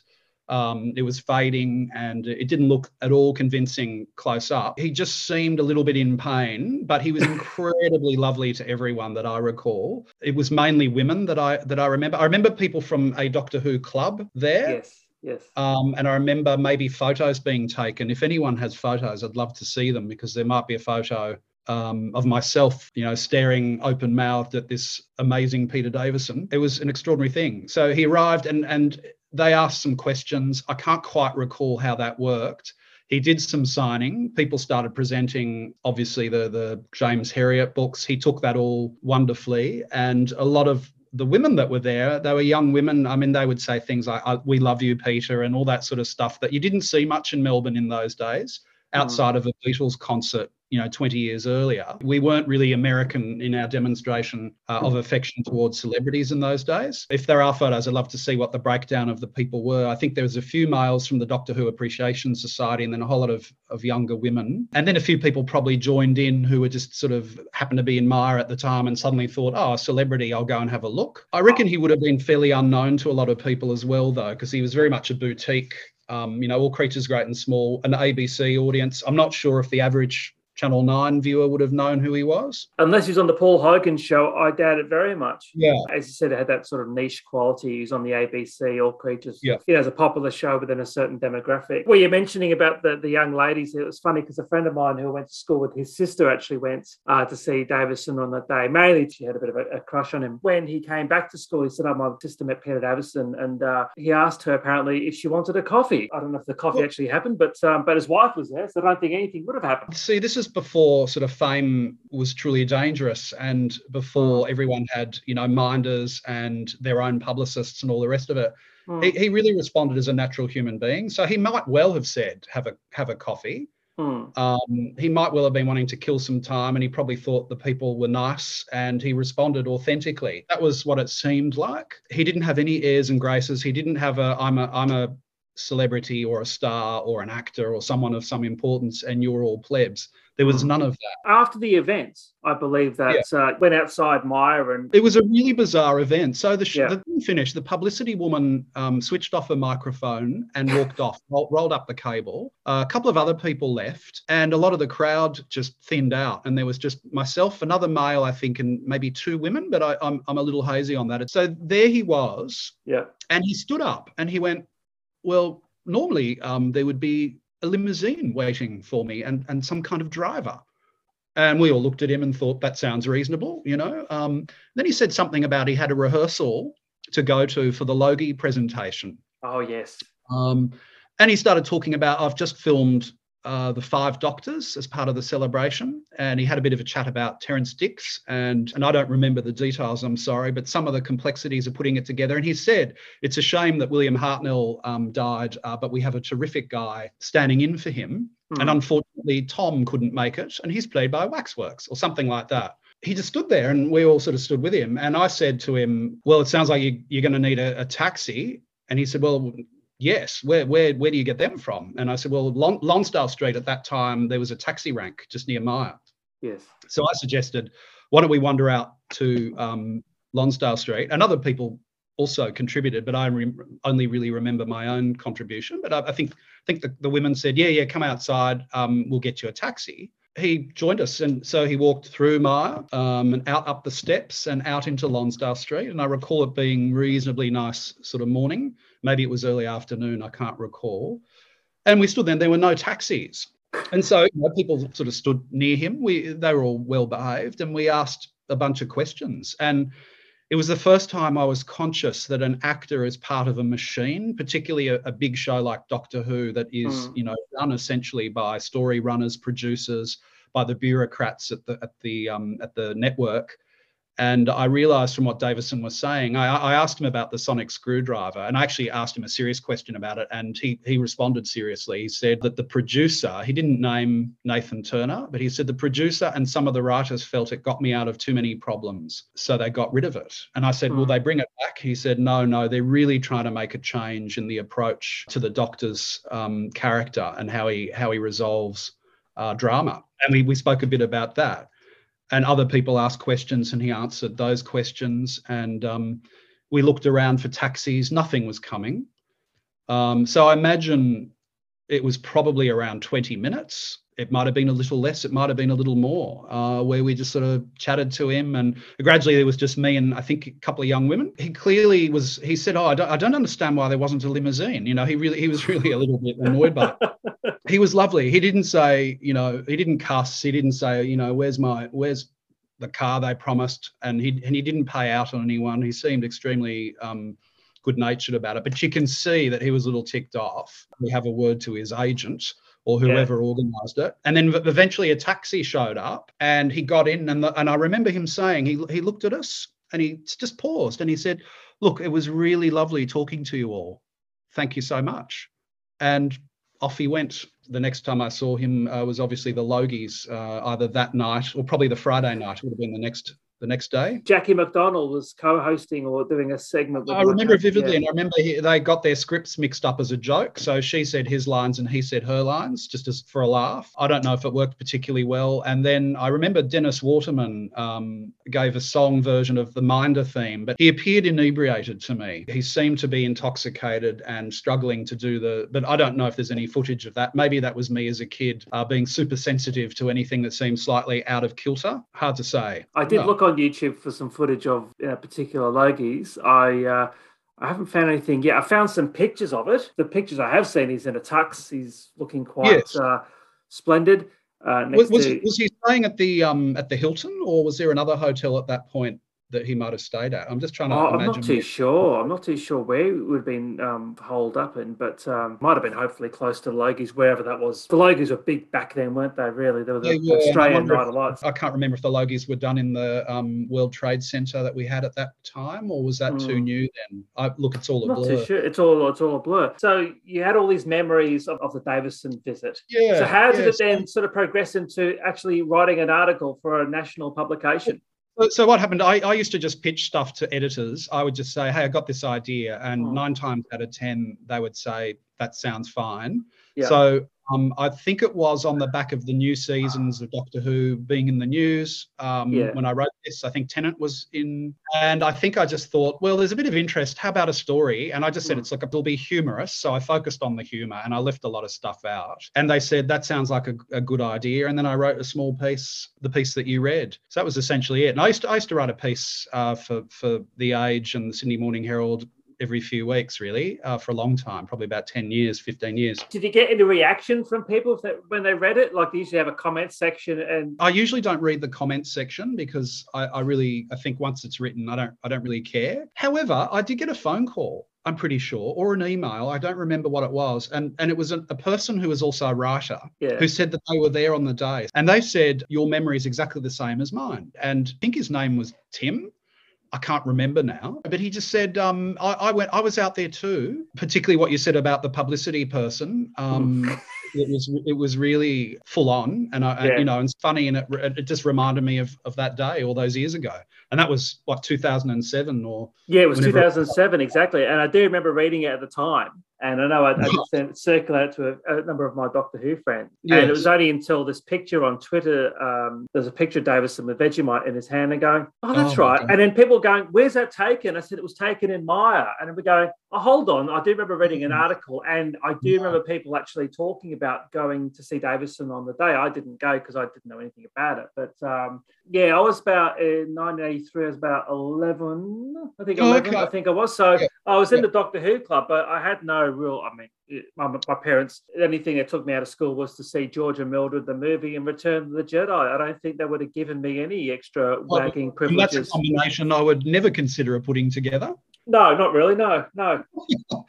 Um, it was fading and it didn't look at all convincing close up. He just seemed a little bit in pain, but he was incredibly lovely to everyone that I recall. It was mainly women that I that I remember. I remember people from a Doctor Who club there. Yes, yes. Um, and I remember maybe photos being taken. If anyone has photos, I'd love to see them because there might be a photo um, of myself, you know, staring open mouthed at this amazing Peter Davison. It was an extraordinary thing. So he arrived and and they asked some questions. I can't quite recall how that worked. He did some signing. People started presenting, obviously, the the James Herriot books. He took that all wonderfully, and a lot of the women that were there, they were young women. I mean, they would say things like, I, "We love you, Peter," and all that sort of stuff that you didn't see much in Melbourne in those days, outside of a Beatles concert, you know, 20 years earlier. We weren't really American in our demonstration uh, of affection towards celebrities in those days. If there are photos, I'd love to see what the breakdown of the people were. I think there was a few males from the Doctor Who Appreciation Society, and then a whole lot of of younger women, and then a few people probably joined in who were just sort of happened to be in Myer at the time and suddenly thought, oh, a celebrity, I'll go and have a look. I reckon he would have been fairly unknown to a lot of people as well, though, because he was very much a boutique. Um, you know, all creatures great and small, an ABC audience. I'm not sure if the average Channel 9 viewer would have known who he was. Unless he's on the Paul Hogan show, I doubt it very much. Yeah. As you said, it had that sort of niche quality. He's on the ABC, All Creatures. Yeah. You know, it's a popular show within a certain demographic. Well, you're mentioning about the, the young ladies. It was funny because a friend of mine who went to school with his sister actually went uh, to see Davison on that day. Mainly, she had a bit of a, a crush on him. When he came back to school, he said, Oh, my sister met Peter Davison. And uh, he asked her apparently if she wanted a coffee. I don't know if the coffee Well- actually happened, but um, but his wife was there. So I don't think anything would have happened. See, this is before sort of fame was truly dangerous and before everyone had, you know, minders and their own publicists and all the rest of it. Hmm. He, he really responded as a natural human being. So he might well have said, have a have a coffee. Hmm. Um, he might well have been wanting to kill some time and he probably thought the people were nice and he responded authentically. That was what it seemed like. He didn't have any airs and graces. He didn't have a I'm a I'm a celebrity or a star or an actor or someone of some importance and you're all plebs. There was none of that. After the event, I believe that uh, went outside Myer and It was a really bizarre event. So the, sh- Yeah. the thing finished. The publicity woman um, switched off her microphone and walked off, roll- rolled up the cable. Uh, a couple of other people left, and a lot of the crowd just thinned out. And there was just myself, another male, I think, and maybe two women, but I, I'm, I'm a little hazy on that. So there he was, yeah. and he stood up and he went, Well, normally um, there would be a limousine waiting for me and, and some kind of driver. And we all looked at him and thought, that sounds reasonable, you know. Um, then he said something about he had a rehearsal to go to for the Logie presentation. Oh yes. Um, and he started talking about, I've just filmed uh, the Five Doctors as part of the celebration. And he had a bit of a chat about Terrance Dicks. And, and I don't remember the details, I'm sorry, but some of the complexities of putting it together. And he said, it's a shame that William Hartnell um, died, uh, but we have a terrific guy standing in for him. Hmm. And unfortunately, Tom couldn't make it. And he's played by Waxworks or something like that. He just stood there and we all sort of stood with him. And I said to him, Well, it sounds like you, you're going to need a, a taxi. And he said, Well, yes. Where, where, where do you get them from? And I said, Well, Lon- Lonsdale Street at that time, there was a taxi rank just near Myer. Yes. So I suggested, why don't we wander out to um, Lonsdale Street? And other people also contributed, but I re- only really remember my own contribution. But I, I think I think the, the women said, yeah, yeah, come outside. Um, we'll get you a taxi. He joined us, and so he walked through Myer um, and out up the steps and out into Lonsdale Street. And I recall it being reasonably nice sort of morning. Maybe it was early afternoon. I can't recall. And we stood there. And there were no taxis. And so you know, people sort of stood near him. We they were all well behaved, and we asked a bunch of questions. And it was the first time I was conscious that an actor is part of a machine, particularly a, a big show like Doctor Who that is, mm. you know, done essentially by story runners, producers, by the bureaucrats at the at the um, at the network. And I realized from what Davison was saying, I, I, asked him about the sonic screwdriver, and I actually asked him a serious question about it. And he, he responded seriously. He said that the producer, he didn't name Nathan Turner, but he said the producer and some of the writers felt it got me out of too many problems. So they got rid of it. And I said, mm. Will hmm. they bring it back? He said, No, no, they're really trying to make a change in the approach to the doctor's um, character and how he, how he resolves uh, drama. And we, we spoke a bit about that and other people asked questions and he answered those questions. And um, we looked around for taxis. Nothing was coming. Um, so i imagine it was probably around 20 minutes. It might have been a little less. It might have been a little more uh, where we just sort of chatted to him. And gradually it was just me and i think a couple of young women. He clearly was he said oh i don't, I don't understand why there wasn't a limousine. You know he really he was really a little bit annoyed by it he was lovely. He didn't say, you know, he didn't cuss. He didn't say, you know, where's my, where's the car they promised? And he and he didn't pay out on anyone. He seemed extremely um, good natured about it. But you can see that he was a little ticked off. We have a word to his agent or whoever yeah. organized it. And then eventually a taxi showed up and he got in and the, and I remember him saying he he looked at us and he just paused and he said, "Look, it was really lovely talking to you all. Thank you so much." And off he went. The next time I saw him uh, was obviously the Logies, uh, either that night or probably the Friday night. Would have been the next the next day. Jackie McDonald was co-hosting or doing a segment. I remember vividly, yeah. and I remember he, they got their scripts mixed up as a joke. So she said his lines and he said her lines, just as for a laugh. I don't know if it worked particularly well. And then I remember Dennis Waterman um, gave a song version of the Minder theme, but he appeared inebriated to me. He seemed to be intoxicated and struggling to do the. But I don't know if there's any footage of that. Maybe that was me as a kid uh, being super sensitive to anything that seemed slightly out of kilter. Hard to say. I did no. look on on YouTube for some footage of uh, particular Logies. I uh, I haven't found anything yet. I found some pictures of it. The pictures I have seen, he's in a tux. He's looking quite yes. uh, splendid. Uh, was, was, to... was, he staying at the um, at the Hilton, or was there another hotel at that point that he might have stayed at. I'm just trying to. Oh, I'm not too sure. I'm not too sure where it would have been um, holed up in, but um, might have been hopefully close to Logies, wherever that was. The Logies were big back then, weren't they? Really, they were the yeah, Australian Night of Lights. I can't remember if the Logies were done in the um, World Trade Center that we had at that time, or was that mm. too hmm. new then? I, look, it's all a not blur. Too sure. It's all it's all a blur. So you had all these memories of, of the Davison visit. Yeah. So how did yeah, it then so... sort of progress into actually writing an article for a national publication? So what happened? I, I used to just pitch stuff to editors. I would just say, "Hey, I got this idea," and oh. nine times out of ten, they would say, "That sounds fine." Yeah. So um, I think it was on the back of the new seasons of Doctor Who being in the news um, yeah. when I wrote this. I think Tennant was in, and I think I just thought, well, there's a bit of interest. How about a story? And I just said mm. it's like it'll be humorous. So I focused on the humor and I left a lot of stuff out. And they said that sounds like a, a good idea. And then I wrote a small piece, the piece that you read. So that was essentially it. And I used to, I used to write a piece uh, for for the Age and the Sydney Morning Herald every few weeks, really, uh, for a long time, probably about 10 years, 15 years. Did you get any reaction from people when they read it? Like, they usually have a comment section and. I usually don't read the comment section because I, I really, I think once it's written, I don't, I don't really care. However, I did get a phone call I'm pretty sure, or an email. I don't remember what it was. And and it was a, a person who was also a writer yeah. who said that they were there on the day. And they said, Your memory is exactly the same as mine. And I think his name was Tim. I can't remember now, but he just said, um, I, I, went, I was out there too, particularly what you said about the publicity person. Um, it was, it was really full on and, I, yeah. you know, and it's funny. And it, it just reminded me of, of that day all those years ago. And that was what, 2007 or? Yeah, it was 2007, exactly. And I do remember reading it at the time And I know I, I sent circulate to a, a, number of my Doctor Who friends. Yes. And it was only until this picture on Twitter, um, there's a picture of Davison with Vegemite in his hand and going, oh, that's Oh, right. And then people going, where's that taken? I said, it was taken in Myer. And we're going, oh, hold on. I do remember reading an Mm. article and I do Yeah. remember people actually talking about going to see Davison on the day. I didn't go because I didn't know anything about it. But um, yeah, I was about in 1983, I was about 11, I think Oh, 11, okay. I think I was. So Yeah. I was in Yeah. the Doctor Who club, but I had no real, I mean, it- my, my parents, the only thing that took me out of school was to see George and Mildred, the movie, and Return of the Jedi. I don't think they would have given me any extra Well, wagging And that's a combination I would never consider putting together. No, not really. No, no.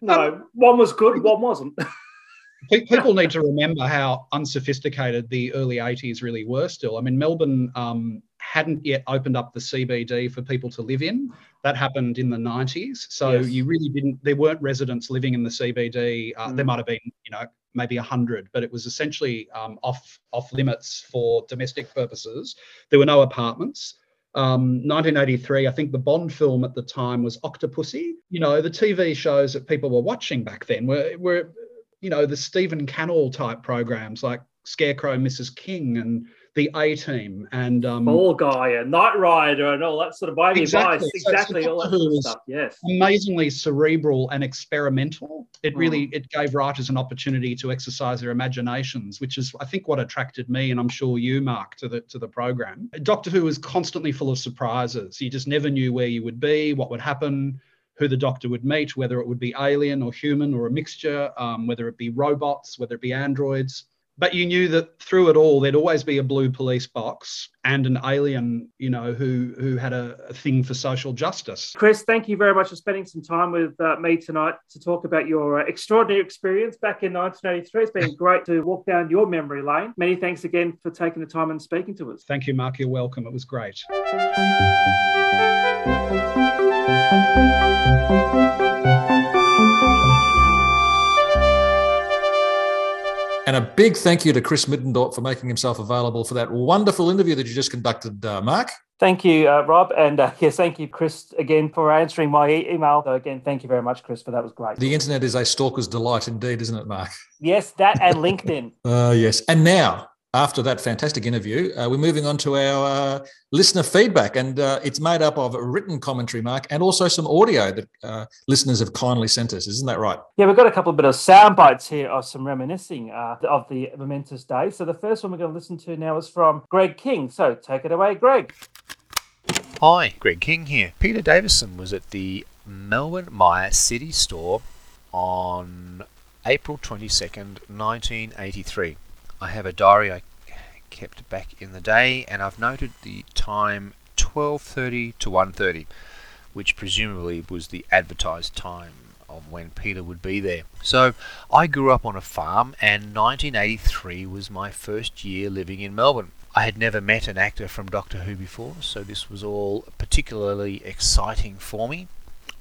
No, one was good, one wasn't. People need to remember how unsophisticated the early 80s really were still. I mean, Melbourne um, hadn't yet opened up the CBD for people to live in. That happened in the 90s. So Yes. you really didn't, there weren't residents living in the CBD. Uh, There Mm. might have been, you know, maybe 100, but it was essentially um, off, off limits for domestic purposes. There were no apartments. Um, 1983, I think the Bond film at the time was Octopussy. You know, the TV shows that people were watching back then were, were you know, the Stephen Cannell type programs like Scarecrow, Mrs. King, and the A Team, and um, Fall Guy and Knight Rider and all that sort of Miami Exactly. Vice. So- so Exactly, all that sort of stuff. Yes. amazingly cerebral and experimental. It Mm. really it gave writers an opportunity to exercise their imaginations, which is I think what attracted me, and I'm sure you, Mark, to the to the program. Doctor Who was constantly full of surprises. You just never knew where you would be, what would happen. Who the doctor would meet, whether it would be alien or human or a mixture, um, whether it be robots, whether it be androids. But you knew that through it all, there'd always be a blue police box and an alien, you know, who who had a, a thing for social justice. Chris, thank you very much for spending some time with uh, me tonight to talk about your uh, extraordinary experience back in 1983. It's been great to walk down your memory lane. Many thanks again for taking the time and speaking to us. Thank you, Mark. You're welcome. It was great. And a big thank you to Chris Middendorf for making himself available for that wonderful interview that you just conducted, uh, Mark. Thank you, uh, Rob. And uh, yes, thank you, Chris, again for answering my e- email. So, again, thank you very much, Chris, for that. was great. The internet is a stalker's delight indeed, isn't it, Mark? Yes, that and LinkedIn. Uh, yes. And now, after that fantastic interview, uh, we're moving on to our uh, listener feedback. And uh, it's made up of written commentary, Mark, and also some audio that uh, listeners have kindly sent us. Isn't that right? Yeah, we've got a couple of bit of sound bites here of some reminiscing uh, of the momentous day. So the first one we're going to listen to now is from Greg King. So take it away, Greg. Hi, Greg King here. Peter Davison was at the Melbourne Myer City Store on April 22nd, 1983. I have a diary I kept back in the day and I've noted the time 12:30 to 1:30, which presumably was the advertised time of when Peter would be there. So, I grew up on a farm and 1983 was my first year living in Melbourne. I had never met an actor from Doctor Who before, so this was all particularly exciting for me.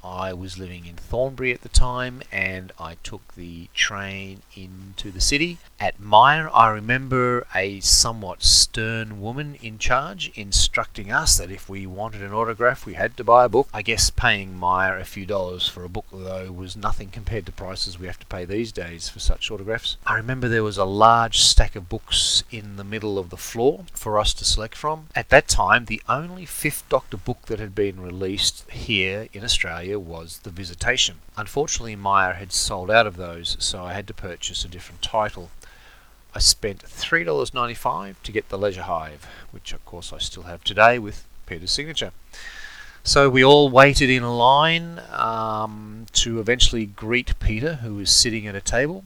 I was living in Thornbury at the time and I took the train into the city. At Myer, I remember a somewhat stern woman in charge instructing us that if we wanted an autograph, we had to buy a book. I guess paying Myer a few dollars for a book, though, was nothing compared to prices we have to pay these days for such autographs. I remember there was a large stack of books in the middle of the floor for us to select from. At that time, the only Fifth Doctor book that had been released here in Australia was The Visitation. Unfortunately, Myer had sold out of those, so I had to purchase a different title. I spent $3.95 to get The Leisure Hive, which of course I still have today with Peter's signature. So we all waited in line um, to eventually greet Peter, who was sitting at a table.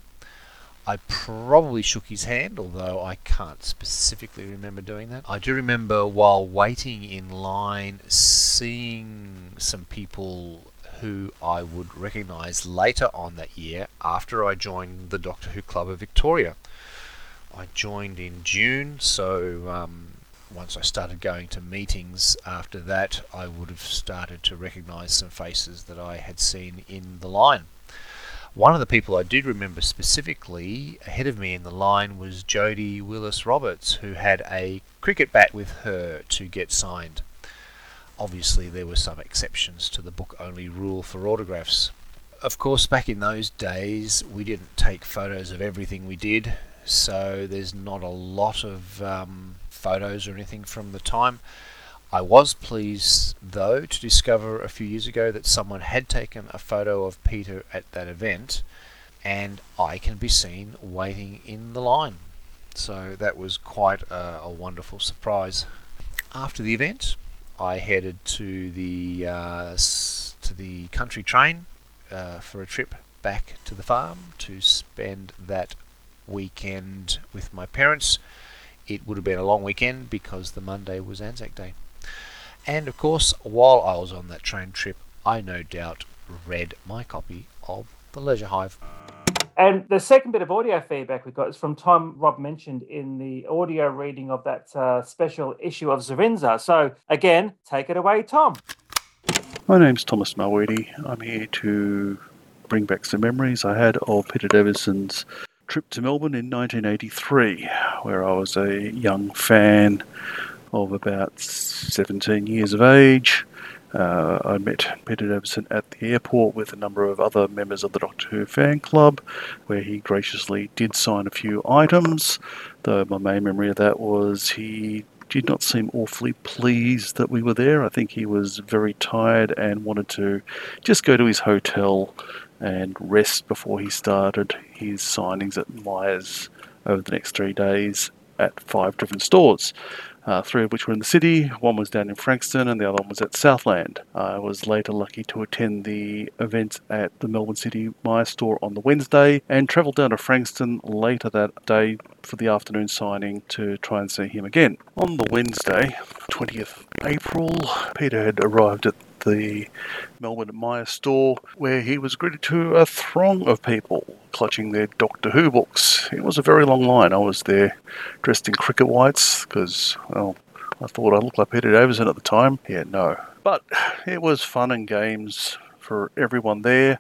I probably shook his hand, although I can't specifically remember doing that. I do remember while waiting in line seeing some people who I would recognise later on that year after I joined the Doctor Who Club of Victoria. I joined in June, so um, once I started going to meetings after that, I would have started to recognise some faces that I had seen in the line. One of the people I did remember specifically ahead of me in the line was Jodie Willis Roberts, who had a cricket bat with her to get signed. Obviously, there were some exceptions to the book only rule for autographs. of course, back in those days, we didn't take photos of everything we did, so there's not a lot of um, photos or anything from the time. I was pleased, though, to discover a few years ago that someone had taken a photo of Peter at that event, and I can be seen waiting in the line. So that was quite a, a wonderful surprise. After the event, I headed to the uh, to the country train uh, for a trip back to the farm to spend that weekend with my parents. It would have been a long weekend because the Monday was Anzac Day. And of course, while I was on that train trip, I no doubt read my copy of The Leisure Hive. And the second bit of audio feedback we got is from Tom Rob mentioned in the audio reading of that uh, special issue of Zerinza. So again, take it away, Tom. My name's Thomas Mulweedy. I'm here to bring back some memories I had of Peter Davison's trip to Melbourne in 1983, where I was a young fan of about 17 years of age. Uh, I met Peter Davison at the airport with a number of other members of the Doctor Who fan club, where he graciously did sign a few items. Though my main memory of that was he did not seem awfully pleased that we were there. I think he was very tired and wanted to just go to his hotel and rest before he started his signings at Myers over the next three days at five different stores uh, three of which were in the city. One was down in Frankston, and the other one was at Southland. I was later lucky to attend the event at the Melbourne City Myer store on the Wednesday and travelled down to Frankston later that day for the afternoon signing to try and see him again. On the Wednesday, 20th April, Peter had arrived at the Melbourne Myer store, where he was greeted to a throng of people clutching their Doctor Who books. It was a very long line. I was there dressed in cricket whites because, well, I thought I looked like Peter Davison at the time. Yeah, no. But it was fun and games for everyone there.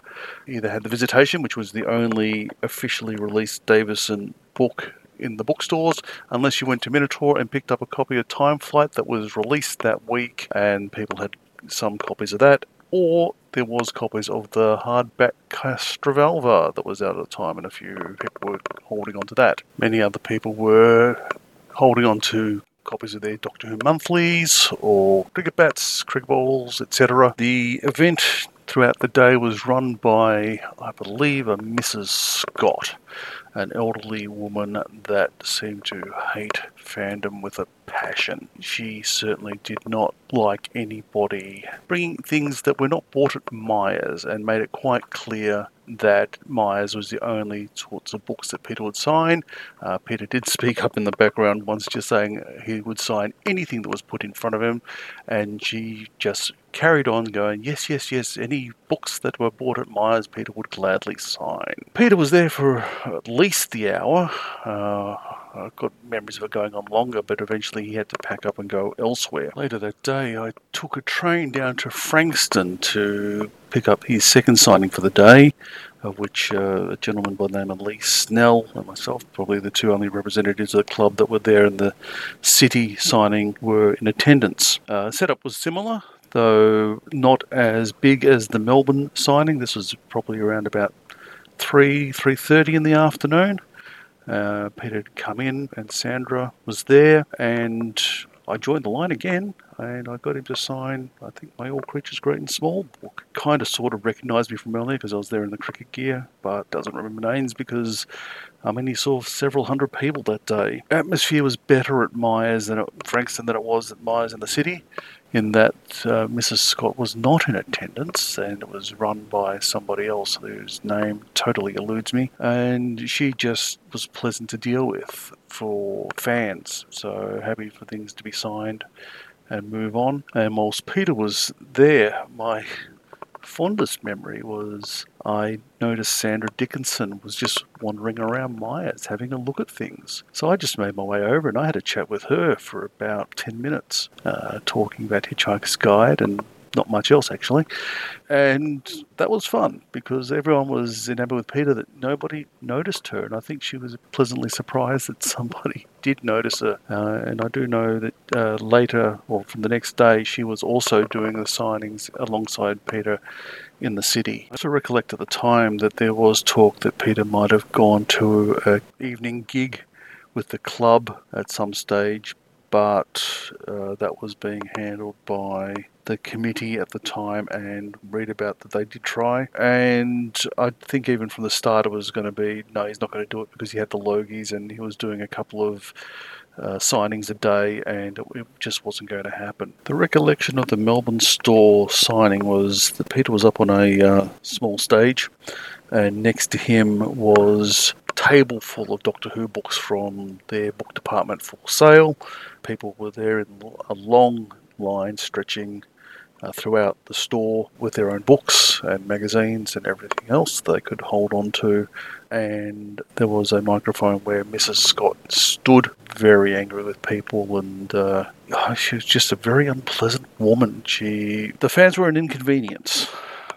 Either had the Visitation, which was the only officially released Davison book in the bookstores unless you went to Minotaur and picked up a copy of Time Flight that was released that week and people had some copies of that, or there was copies of the hardback Castrovalva that was out at the time, and a few people were holding on to that. Many other people were holding on to copies of their Doctor Who monthlies or cricket bats, cricket balls, etc. The event throughout the day was run by, I believe, a Mrs. Scott, an elderly woman that seemed to hate fandom with a passion. She certainly did not like anybody bringing things that were not bought at Myers and made it quite clear that Myers was the only sorts of books that Peter would sign. Uh, Peter did speak up in the background once, just saying he would sign anything that was put in front of him, and she just carried on going, Yes, yes, yes, any books that were bought at Myers, Peter would gladly sign. Peter was there for at least the hour. Uh, I've got memories of it going on longer, but eventually he had to pack up and go elsewhere. Later that day, I took a train down to Frankston to pick up his second signing for the day, of which uh, a gentleman by the name of Lee Snell and myself, probably the two only representatives of the club that were there in the city signing, were in attendance. Uh, setup was similar, though not as big as the Melbourne signing. This was probably around about three three thirty in the afternoon. Uh, Peter had come in, and Sandra was there, and I joined the line again, and I got him to sign, I think, my All Creatures Great and Small book. Kind of sort of recognised me from earlier because I was there in the cricket gear, but doesn't remember names because I mean, he saw several hundred people that day. Atmosphere was better at Myers than at Frankston than it was at Myers in the city in that uh, Mrs. Scott was not in attendance and it was run by somebody else whose name totally eludes me. And she just was pleasant to deal with for fans. So happy for things to be signed and move on. And whilst Peter was there, my fondest memory was I noticed Sandra Dickinson was just wandering around Myers having a look at things. So I just made my way over and I had a chat with her for about 10 minutes, uh, talking about Hitchhiker's Guide and not much else actually. And that was fun because everyone was enamored with Peter that nobody noticed her. And I think she was pleasantly surprised that somebody did notice her. Uh, and I do know that uh, later, or from the next day, she was also doing the signings alongside Peter in the city. I also recollect at the time that there was talk that Peter might have gone to an evening gig with the club at some stage, but uh, that was being handled by the committee at the time and read about that they did try. And I think even from the start it was going to be no, he's not going to do it because he had the Logies and he was doing a couple of uh, signings a day and it just wasn't going to happen. The recollection of the Melbourne store signing was that Peter was up on a uh, small stage and next to him was a table full of Doctor Who books from their book department for sale. People were there in a long line stretching uh, throughout the store with their own books and magazines and everything else they could hold on to. And there was a microphone where Mrs. Scott stood very angry with people, and uh, she was just a very unpleasant woman. She, the fans were an inconvenience,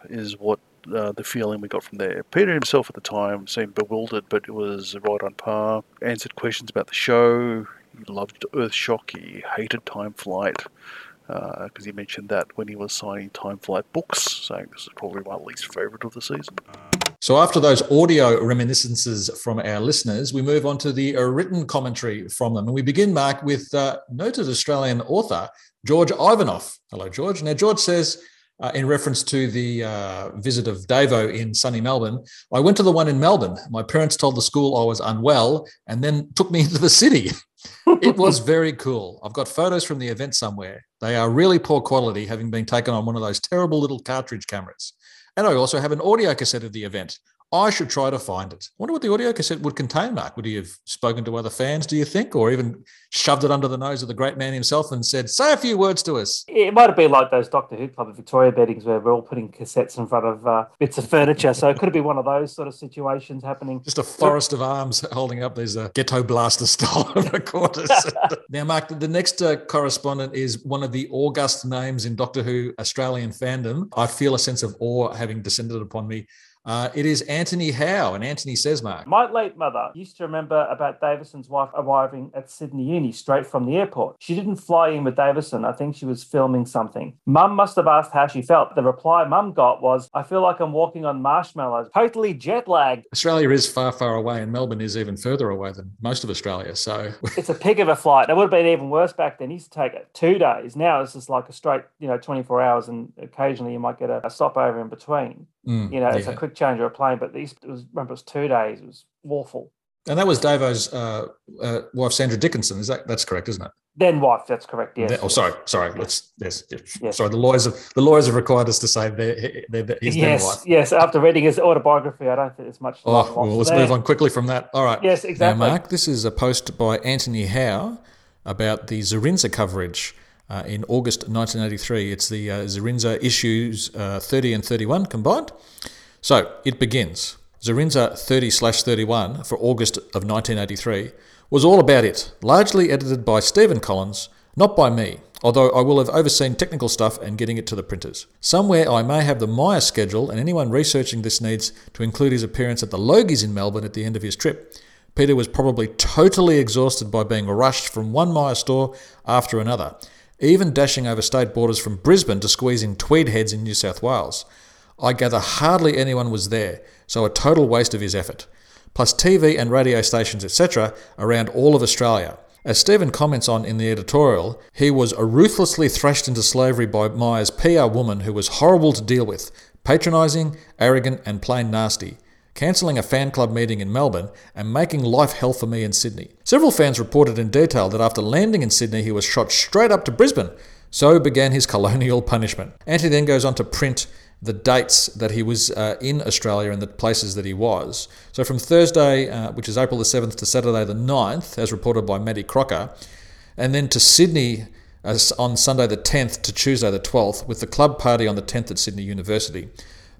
is what uh, the feeling we got from there. Peter himself at the time seemed bewildered, but it was right on par. Answered questions about the show. He loved Earthshock. He hated Time Flight because uh, he mentioned that when he was signing Time Flight books, saying this is probably my least favourite of the season. So, after those audio reminiscences from our listeners, we move on to the written commentary from them. And we begin, Mark, with uh, noted Australian author George Ivanoff. Hello, George. Now, George says, uh, in reference to the uh, visit of Davo in sunny Melbourne, I went to the one in Melbourne. My parents told the school I was unwell and then took me into the city. it was very cool. I've got photos from the event somewhere. They are really poor quality, having been taken on one of those terrible little cartridge cameras. And I also have an audio cassette of the event. I should try to find it. I wonder what the audio cassette would contain, Mark. Would he have spoken to other fans, do you think, or even shoved it under the nose of the great man himself and said, say a few words to us? It might have been like those Doctor Who Club of Victoria beddings where we're all putting cassettes in front of uh, bits of furniture. So it could have been one of those sort of situations happening. Just a forest of arms holding up these uh, ghetto blaster style recorders. now, Mark, the next uh, correspondent is one of the august names in Doctor Who Australian fandom. I feel a sense of awe having descended upon me. Uh, it is Anthony Howe, and Anthony says, Mark. My late mother used to remember about Davison's wife arriving at Sydney Uni straight from the airport. She didn't fly in with Davison. I think she was filming something. Mum must have asked how she felt. The reply Mum got was, I feel like I'm walking on marshmallows, totally jet lagged. Australia is far, far away, and Melbourne is even further away than most of Australia. So it's a pig of a flight. It would have been even worse back then. He used to take it two days. Now it's just like a straight, you know, 24 hours, and occasionally you might get a, a stopover in between. Mm, you know, it's a quick change of a plane, but these it was remember it was two days. It was awful. And that was Davo's uh, uh, wife, Sandra Dickinson. Is that that's correct, isn't it? Then wife, that's correct. Yes. oh, sorry, sorry. Let's yes, yes, yes. Sorry, the lawyers have the lawyers have required us to say his yes, wife. Yes, after reading his autobiography, I don't think it's much. Oh, well, let's there. move on quickly from that. All right. Yes, exactly. Now, Mark, this is a post by Anthony Howe about the Zerinza coverage uh, in August 1983. It's the uh, issues uh, 30 and 31 combined. So it begins. Zerinza 30 31 for August of 1983 was all about it, largely edited by Stephen Collins, not by me, although I will have overseen technical stuff and getting it to the printers. Somewhere I may have the Myer schedule, and anyone researching this needs to include his appearance at the Logies in Melbourne at the end of his trip. Peter was probably totally exhausted by being rushed from one Myer store after another even dashing over state borders from Brisbane to squeeze in tweed heads in New South Wales. I gather hardly anyone was there, so a total waste of his effort. Plus TV and radio stations, etc., around all of Australia. As Stephen comments on in the editorial, he was ruthlessly thrashed into slavery by Myer's PR woman who was horrible to deal with, patronising, arrogant, and plain nasty cancelling a fan club meeting in Melbourne, and making life hell for me in Sydney. Several fans reported in detail that after landing in Sydney, he was shot straight up to Brisbane. So began his colonial punishment. Anthony then goes on to print the dates that he was uh, in Australia and the places that he was. So from Thursday, uh, which is April the 7th, to Saturday the 9th, as reported by Matty Crocker, and then to Sydney on Sunday the 10th to Tuesday the 12th, with the club party on the 10th at Sydney University.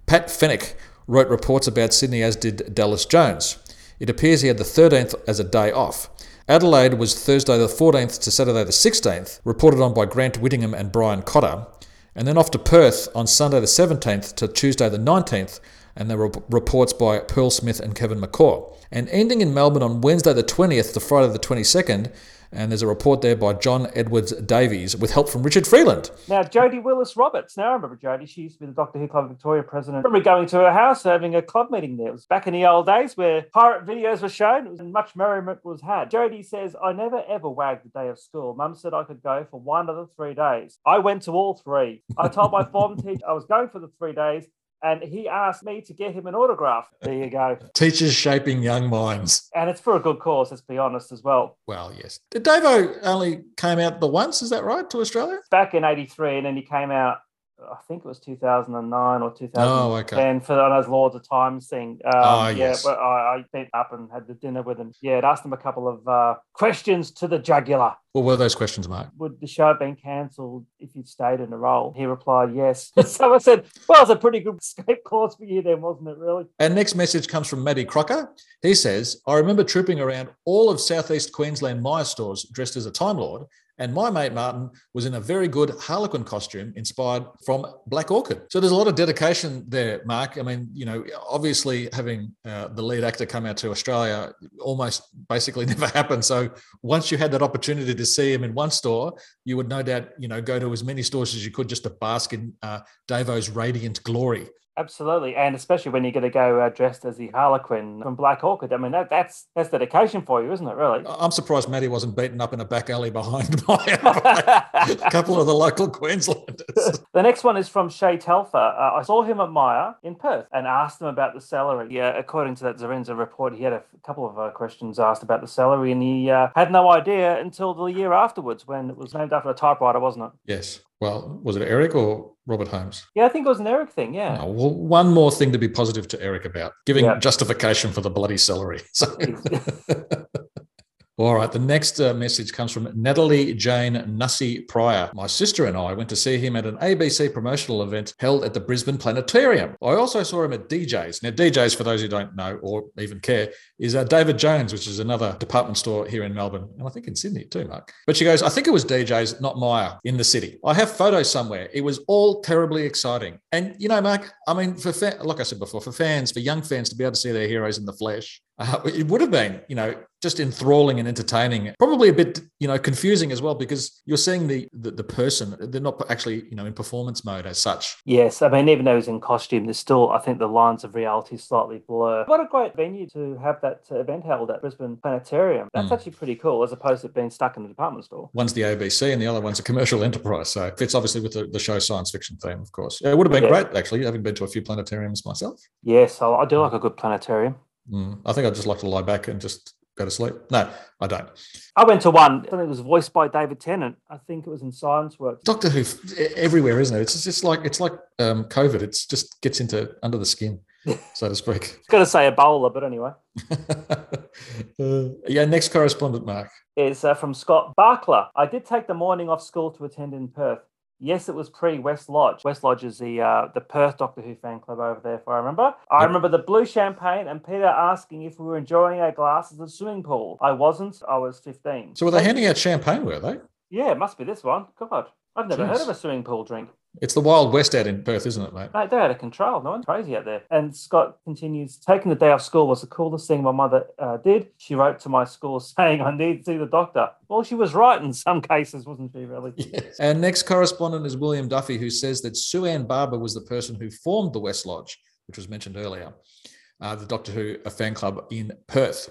Pat Fenwick wrote reports about Sydney, as did Dallas Jones. It appears he had the 13th as a day off. Adelaide was Thursday the 14th to Saturday the 16th, reported on by Grant Whittingham and Brian Cotter. And then off to Perth on Sunday the 17th to Tuesday the 19th, and there were reports by Pearl Smith and Kevin McCaw. And ending in Melbourne on Wednesday the 20th to Friday the 22nd, and there's a report there by John Edwards Davies with help from Richard Freeland. Now, Jodie Willis Roberts. Now, I remember Jodie. She used to be the Doctor Who Club Victoria president. I remember going to her house having a club meeting there. It was back in the old days where pirate videos were shown and much merriment was had. Jodie says, I never ever wagged the day of school. Mum said I could go for one of the three days. I went to all three. I told my form teacher I was going for the three days and he asked me to get him an autograph. There you go. Teachers shaping young minds. And it's for a good cause, let's be honest as well. Well, yes. Did Davo only came out the once, is that right, to Australia? Back in 83, and then he came out I think it was 2009 or 2010 oh, okay. And for those Lords of Time thing. Um, oh, yes. Yeah, I, I went up and had the dinner with him. Yeah, it asked him a couple of uh, questions to the jugular. What were those questions, Mark? Would the show have been cancelled if you'd stayed in the role? He replied, yes. so I said, well, it's a pretty good escape clause for you then, wasn't it, really? And next message comes from Matty Crocker. He says, I remember trooping around all of Southeast Queensland Myer stores dressed as a Time Lord and my mate Martin was in a very good Harlequin costume inspired from Black Orchid. So there's a lot of dedication there, Mark. I mean, you know, obviously having uh, the lead actor come out to Australia almost basically never happened. So once you had that opportunity to see him in one store, you would no doubt, you know, go to as many stores as you could just to bask in uh, Davo's radiant glory. Absolutely, and especially when you're going to go uh, dressed as the Harlequin from Black Orchid. I mean, that, that's that's dedication for you, isn't it? Really. I'm surprised Matty wasn't beaten up in a back alley behind by a couple of the local Queenslanders. the next one is from Shay Telfer. Uh, I saw him at Myer in Perth and asked him about the celery. Yeah, according to that Zerinza report, he had a couple of uh, questions asked about the celery, and he uh, had no idea until the year afterwards when it was named after a typewriter, wasn't it? Yes. Well, was it Eric or Robert Holmes? Yeah, I think it was an Eric thing. Yeah. Oh, well, one more thing to be positive to Eric about giving yeah. justification for the bloody celery. So. All right, the next uh, message comes from Natalie Jane Nussey Pryor. My sister and I went to see him at an ABC promotional event held at the Brisbane Planetarium. I also saw him at DJ's. Now, DJ's, for those who don't know or even care, is uh, David Jones, which is another department store here in Melbourne, and I think in Sydney too, Mark. But she goes, I think it was DJ's, not Myer, in the city. I have photos somewhere. It was all terribly exciting. And, you know, Mark, I mean, for fa- like I said before, for fans, for young fans to be able to see their heroes in the flesh, uh, it would have been, you know, just enthralling and entertaining. Probably a bit, you know, confusing as well because you're seeing the, the, the person. They're not actually, you know, in performance mode as such. Yes, I mean, even though he's in costume, there's still, I think, the lines of reality slightly blur. What a great venue to have that event held at Brisbane Planetarium. That's mm. actually pretty cool, as opposed to being stuck in the department store. One's the ABC, and the other one's a commercial enterprise. So it fits obviously with the, the show science fiction theme, of course. It would have been yeah. great, actually, having been to a few planetariums myself. Yes, I, I do like a good planetarium. Mm, I think I'd just like to lie back and just go to sleep. No, I don't. I went to one. I think it was voiced by David Tennant. I think it was in Science Works. Doctor Who everywhere, isn't it? It's just like it's like um, COVID. It just gets into under the skin, so to speak. Got to say Ebola, but anyway. uh, yeah. Next correspondent, Mark is uh, from Scott Barkler. I did take the morning off school to attend in Perth. Yes, it was pre West Lodge. West Lodge is the uh, the Perth Doctor Who fan club over there, if I remember. I remember the blue champagne and Peter asking if we were enjoying our glasses of swimming pool. I wasn't. I was 15. So were they handing out champagne, were they? Yeah, it must be this one. God, I've never Jeez. heard of a swimming pool drink. It's the Wild West out in Perth, isn't it, mate? Mate, they're out of control. No one's crazy out there. And Scott continues, taking the day off school was the coolest thing my mother uh, did. She wrote to my school saying, I need to see the doctor. Well, she was right in some cases, wasn't she, really? Yes. And next correspondent is William Duffy, who says that Sue Ann Barber was the person who formed the West Lodge, which was mentioned earlier, uh, the Doctor Who fan club in Perth.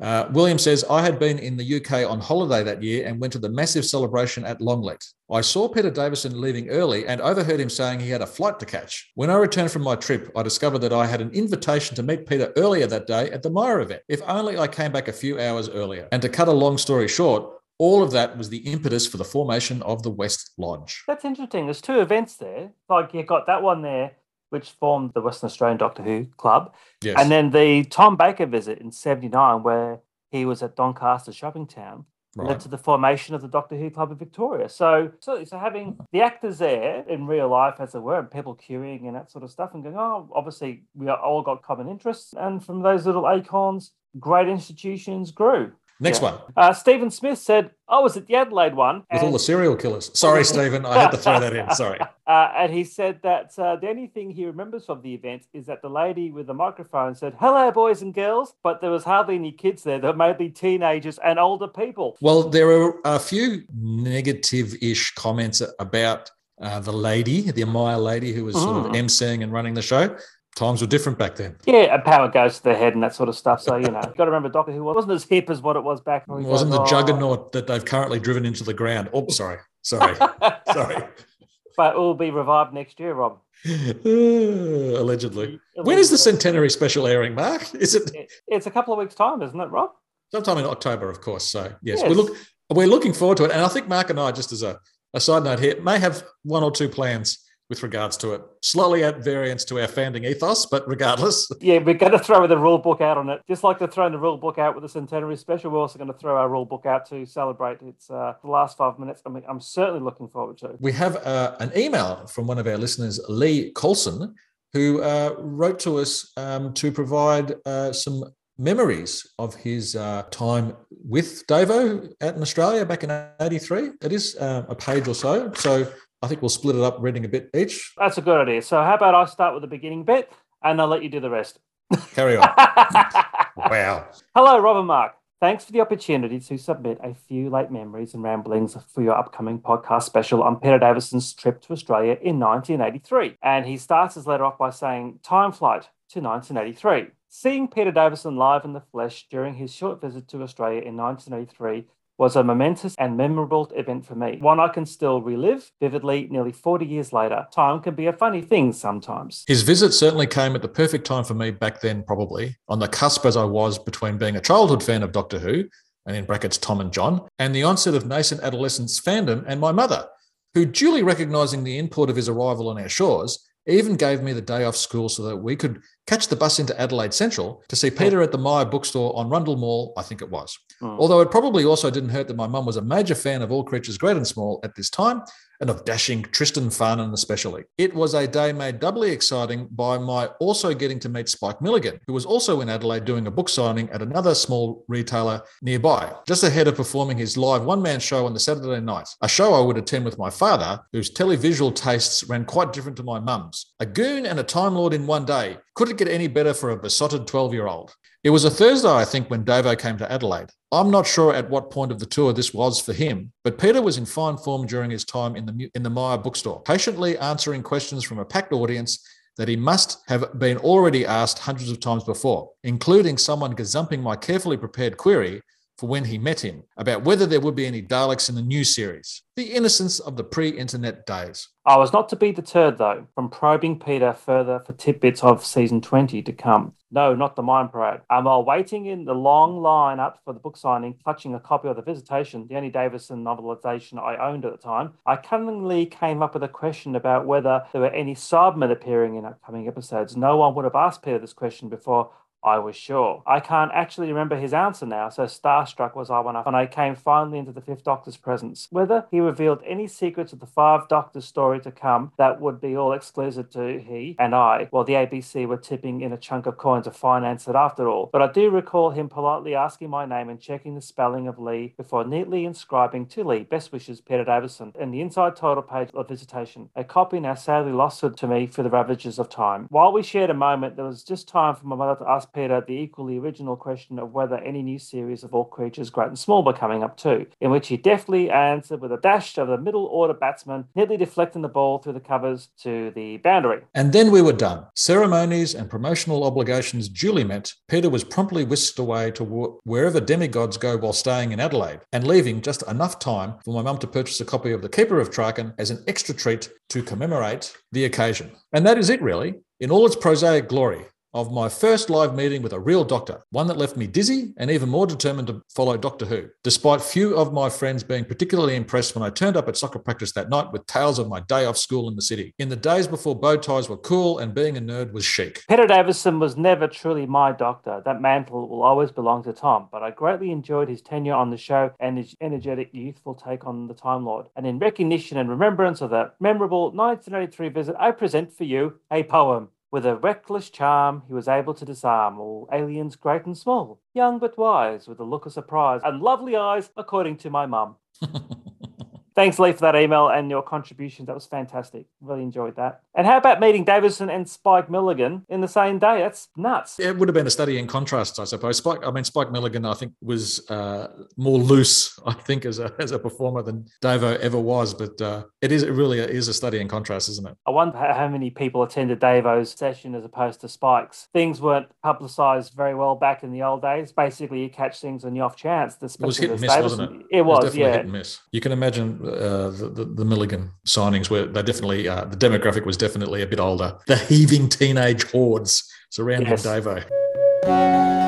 Uh, William says, I had been in the UK on holiday that year and went to the massive celebration at Longleat. I saw Peter Davison leaving early and overheard him saying he had a flight to catch. When I returned from my trip, I discovered that I had an invitation to meet Peter earlier that day at the Myer event. If only I came back a few hours earlier. And to cut a long story short, all of that was the impetus for the formation of the West Lodge. That's interesting. There's two events there. Like you got that one there which formed the Western Australian Doctor Who Club. Yes. And then the Tom Baker visit in 79, where he was at Doncaster Shopping Town, right. led to the formation of the Doctor Who Club of Victoria. So, so, so having the actors there in real life, as it were, and people queuing and that sort of stuff, and going, oh, obviously we all got common interests. And from those little acorns, great institutions grew. Next Yeah. one Uh, Stephen Smith said, I was at the Adelaide one. with all the serial killers. Sorry, Stephen, I had to throw that in. Sorry. Uh, and he said that uh, the only thing he remembers of the event is that the lady with the microphone said, Hello, boys and girls. But there was hardly any kids there. There were mainly teenagers and older people. Well, there are a few negative-ish comments about uh, the lady, the a Myer lady, who was sort of Mm. emceeing and running the show. Times were different back then. Yeah, and power goes to the head and that sort of stuff. So, you know, got to remember Doctor Who wasn't as hip as what it was back It when we wasn't the "Oh." juggernaut that they've currently driven into the ground. Oh, sorry. Sorry. sorry. but it will be revived next year, Rob. Uh, allegedly. When is the centenary special airing, Mark? Is it It- It's a couple of weeks' time, isn't it, Rob? sometime in October, of course. So yes, Yes. we look we're looking forward to it. And I think Mark and I, just as a, a side note here, may have one or two plans with regards to it. Slowly at variance to our founding ethos, but regardless. Yeah, we're going to throw the rule book out on it. Just like they're throwing the rule book out with the centenary special, we're also going to throw our rule book out to celebrate its uh, the last five minutes. I mean, I'm certainly looking forward to. We have uh, an email from one of our listeners, Lee Colson, who uh, wrote to us um, to provide uh, some memories of his uh, time with Davo out in Australia back in 83. It is uh, a page or so. So I think we'll split it up reading a bit each. That's a good idea. So, how about I start with the beginning bit and I'll let you do the rest? Carry on. wow. Hello, Rob and Mark. Thanks for the opportunity to submit a few late memories and ramblings for your upcoming podcast special on Peter Davison's trip to Australia in 1983. And he starts his letter off by saying, Time flight to 1983. Seeing Peter Davison live in the flesh during his short visit to Australia in 1983 was a momentous and memorable event for me, one I can still relive vividly nearly 40 years later. Time can be a funny thing sometimes. His visit certainly came at the perfect time for me back then, probably on the cusp as I was between being a childhood fan of Doctor Who, and in brackets Tom and John, and the onset of nascent adolescence fandom and my mother, who, duly recognising the import of his arrival on our shores, even gave me the day off school so that we could catch the bus into Adelaide Central to see Peter at the Myer bookstore on Rundle Mall, I think it was. Mm. Although it probably also didn't hurt that my mum was a major fan of all creatures great and small at this time, and of dashing Tristan Farnon especially. It was a day made doubly exciting by my also getting to meet Spike Milligan, who was also in Adelaide doing a book signing at another small retailer nearby, just ahead of performing his live one man show on the Saturday night, a show I would attend with my father, whose televisual tastes ran quite different to my mum's. A goon and a Time Lord in one day. Could it get any better for a besotted 12 year old? It was a Thursday, I think, when Davo came to Adelaide. I'm not sure at what point of the tour this was for him, but Peter was in fine form during his time in the in the Myer bookstore, patiently answering questions from a packed audience that he must have been already asked hundreds of times before, including someone gazumping my carefully prepared query for when he met him about whether there would be any Daleks in the new series. The innocence of the pre-internet days. I was not to be deterred, though, from probing Peter further for tidbits of season 20 to come. No, not the Mind Parade. And while waiting in the long line up for the book signing, clutching a copy of The Visitation, the only Davison novelization I owned at the time, I cunningly came up with a question about whether there were any Cybermen appearing in upcoming episodes. No one would have asked Peter this question before I was sure. I can't actually remember his answer now, so starstruck was I when I, when I came finally into the Fifth Doctor's presence. Whether he revealed any secrets of the Five Doctors story to come that would be all exclusive to he and I, while the ABC were tipping in a chunk of coin to finance it after all. But I do recall him politely asking my name and checking the spelling of Lee before neatly inscribing to Lee, best wishes, Peter Davison, in the inside title page of Visitation. A copy now sadly lost to me through the ravages of time. While we shared a moment, there was just time for my mother to ask Peter the equally original question of whether any new series of all creatures, great and small, were coming up too, in which he deftly answered with a dash of the middle order batsman, neatly deflecting the ball through the covers to the boundary. And then we were done. Ceremonies and promotional obligations duly met, Peter was promptly whisked away to wh- wherever demigods go while staying in Adelaide, and leaving just enough time for my mum to purchase a copy of The Keeper of Traken as an extra treat to commemorate the occasion. And that is it, really, in all its prosaic glory. Of my first live meeting with a real doctor, one that left me dizzy and even more determined to follow Doctor Who, despite few of my friends being particularly impressed when I turned up at soccer practice that night with tales of my day off school in the city. In the days before bow ties were cool and being a nerd was chic. Peter Davison was never truly my doctor. That mantle will always belong to Tom, but I greatly enjoyed his tenure on the show and his energetic, youthful take on the Time Lord. And in recognition and remembrance of that memorable 1983 visit, I present for you a poem. With a reckless charm, he was able to disarm all aliens great and small, young but wise, with a look of surprise and lovely eyes, according to my mum. Thanks, Lee, for that email and your contribution. That was fantastic. Really enjoyed that. And how about meeting Davison and Spike Milligan in the same day? That's nuts. It would have been a study in contrast, I suppose. Spike, I mean, Spike Milligan, I think, was uh, more loose, I think, as a as a performer than Davo ever was. But uh, it is it really is a study in contrast, isn't it? I wonder how many people attended Davo's session as opposed to Spike's. Things weren't publicised very well back in the old days. Basically, you catch things on the off chance. It was hit and miss, wasn't it? It was, it was yeah. hit and miss. You can imagine uh, the, the, the Milligan signings were they definitely uh, the demographic was definitely a bit older. The heaving teenage hordes surrounding Yes. Davo.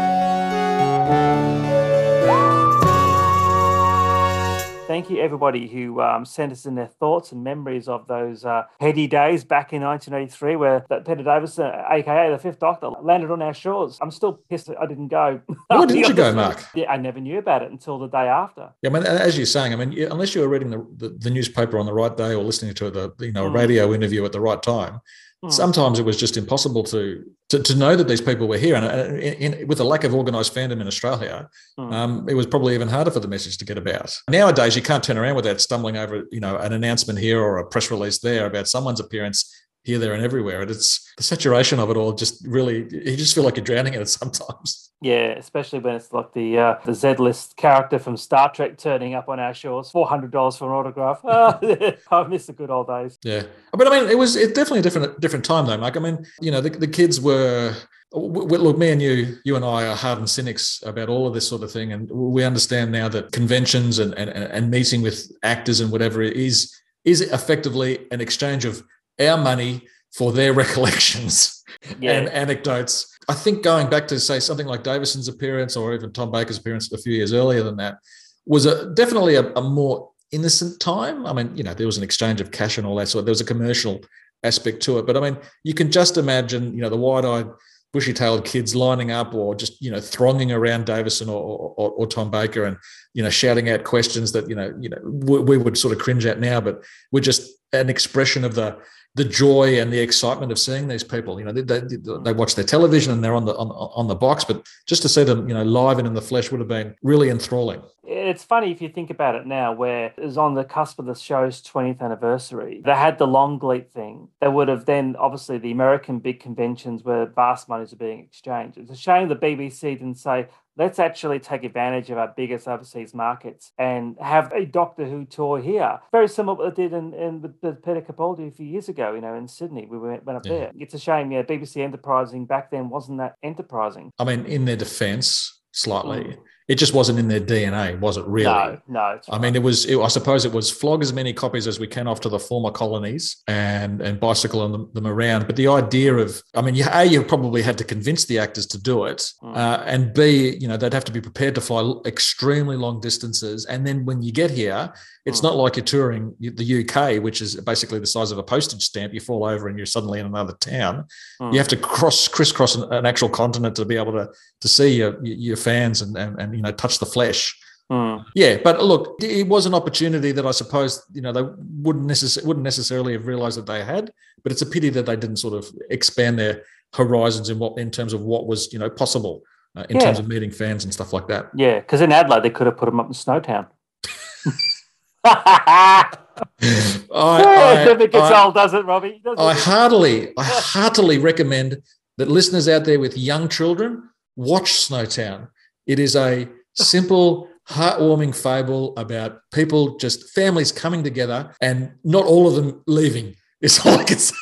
Thank you, everybody who um, sent us in their thoughts and memories of those uh, heady days back in 1983, where that Peter Davison, aka the Fifth Doctor, landed on our shores. I'm still pissed that I didn't go. Why didn't you go, Mark? Yeah, I never knew about it until the day after. Yeah, I mean, as you're saying, I mean, unless you were reading the, the, the newspaper on the right day or listening to the you know a Mm. radio interview at the right time, Mm. sometimes it was just impossible to to, to know that these people were here. And in, in, with the lack of organised fandom in Australia, Mm. um, it was probably even harder for the message to get about. Nowadays, you can't turn around without stumbling over you know an announcement here or a press release there about someone's appearance here, there, and everywhere. And it's the saturation of it all. Just really, you just feel like you're drowning in it sometimes. Yeah, especially when it's like the uh, the Z list character from Star Trek turning up on our shores, four hundred dollars for an autograph. Ah, I miss the good old days. Yeah, but I mean, it was it definitely a different different time though, Mike. I mean, you know, the, the kids were. Look, me and you, you and I are hardened cynics about all of this sort of thing, and we understand now that conventions and and, and meeting with actors and whatever it is is effectively an exchange of our money for their recollections Yeah, and anecdotes. I think going back to say something like Davison's appearance or even Tom Baker's appearance a few years earlier than that was a, definitely a, a more innocent time. I mean, you know, there was an exchange of cash and all that sort. There was a commercial aspect to it, but I mean, you can just imagine, you know, the wide-eyed, bushy-tailed kids lining up or just you know thronging around Davison or, or, or Tom Baker and you know shouting out questions that you know you know we, we would sort of cringe at now, but we're just an expression of the the joy and the excitement of seeing these people. You know, they, they, they watch their television and they're on the on, on the box, but just to see them, you know, live and in the flesh would have been really enthralling. It's funny if you think about it now, where it was on the cusp of the show's 20th anniversary. They had the long Longleat thing. They would have then, obviously, the American big conventions where vast monies are being exchanged. It's a shame the BBC didn't say, let's actually take advantage of our biggest overseas markets and have a Doctor Who tour here. Very similar to what they did in, in with, with Peter Capaldi a few years ago, you know, in Sydney. We went, went up Yeah. there. It's a shame, yeah, BBC enterprising back then wasn't that enterprising. I mean, in their defense, slightly, Mm. It just wasn't in their DNA, was it really? No, no. I mean, it was. It, I suppose it was flog as many copies as we can off to the former colonies and and bicycle them, them around. But the idea of, I mean, you, a you probably had to convince the actors to do it, Mm. uh, and b you know they'd have to be prepared to fly extremely long distances. And then when you get here, it's Mm. not like you're touring the UK, which is basically the size of a postage stamp. You fall over and you're suddenly in another town. Mm. You have to cross crisscross an, an actual continent to be able to to see your your fans and and, and you know touch the flesh. Mm. Yeah, but look, it was an opportunity that I suppose you know they wouldn't necess- wouldn't necessarily have realised that they had. But it's a pity that they didn't sort of expand their horizons in what in terms of what was you know possible uh, in Yeah. terms of meeting fans and stuff like that. Yeah, because in Adelaide they could have put them up in Snowtown. I, I, never gets I, old, does it, Robbie? Doesn't I it? heartily, I heartily recommend that listeners out there with young children watch Snowtown. It is a simple, heartwarming fable about people, just families coming together and not all of them leaving. Is all I can say.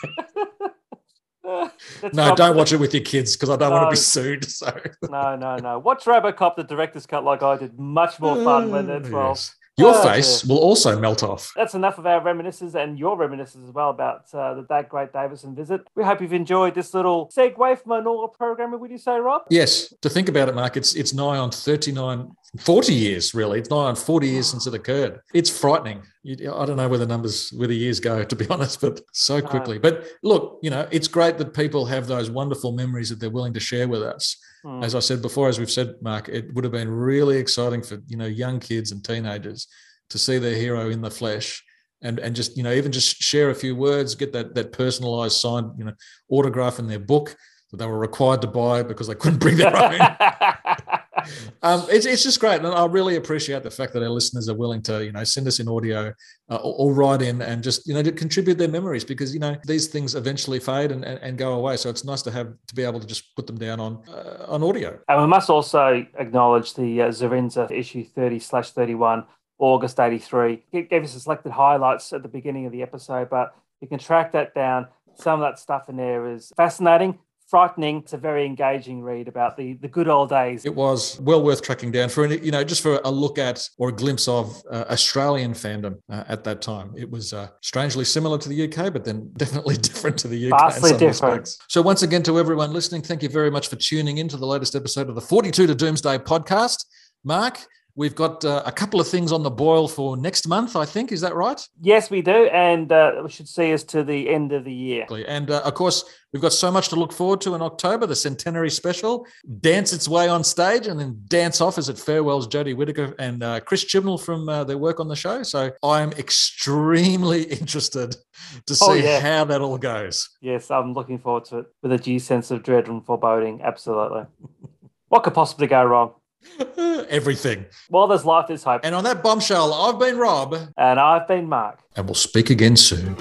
No, don't watch it with your kids because I don't want to be sued. So No, no, no. Watch Robocop, the director's cut, like I did. Much more fun when they're 12. Yes. Your Oh, face will also melt off. That's enough of our reminiscences and your reminiscences as well about uh, the that great Davison visit. We hope you've enjoyed this little segue from our normal programming. Would you say, Rob? Yes, to think about it, Mark, it's it's nigh on 39, 40 years, really. It's nigh on 40 years since it occurred. It's frightening. You, I don't know where the numbers, where the years go, to be honest, but so quickly. But look, you know, it's great that people have those wonderful memories that they're willing to share with us. Hmm. As I said before, as we've said, Mark, it would have been really exciting for, you know, young kids and teenagers to see their hero in the flesh and and just you know even just share a few words, get that that personalized signed you know autograph in their book that they were required to buy because they couldn't bring their own. um, it's, it's just great, and I really appreciate the fact that our listeners are willing to, you know, send us in audio uh, or, or, write in and just, you know, to contribute their memories because you know these things eventually fade and, and, and go away. So it's nice to have to be able to just put them down on uh, on audio. And we must also acknowledge the uh, issue thirty slash thirty one. August 83. It gave us the selected highlights at the beginning of the episode, but you can track that down. Some of that stuff in there is fascinating frightening. It's a very engaging read about the the good old days. It was well worth tracking down for you know just for a look at or a glimpse of uh, Australian fandom uh, at that time. It was uh, strangely similar to the UK, but then definitely different to the UK. Vastly different. Respects. So once again, to everyone listening, thank you very much for tuning in to the latest episode of the Forty Two to Doomsday podcast. Mark, We've got uh, a couple of things on the boil for next month, I think. Is that right? Yes, we do. And uh, we should see us to the end of the year. And uh, of course, we've got so much to look forward to in October the centenary special, dance its way on stage, and then dance off as it farewells Jodie Whittaker and uh, Chris Chibnall from uh, their work on the show. So I'm extremely interested to oh, see oh, yeah. how that all goes. Yes, I'm looking forward to it with a due sense of dread and foreboding. Absolutely. what could possibly go wrong? Everything. While there's life, there's hope. And on that bombshell, I've been Rob. And I've been Mark. And we'll speak again soon.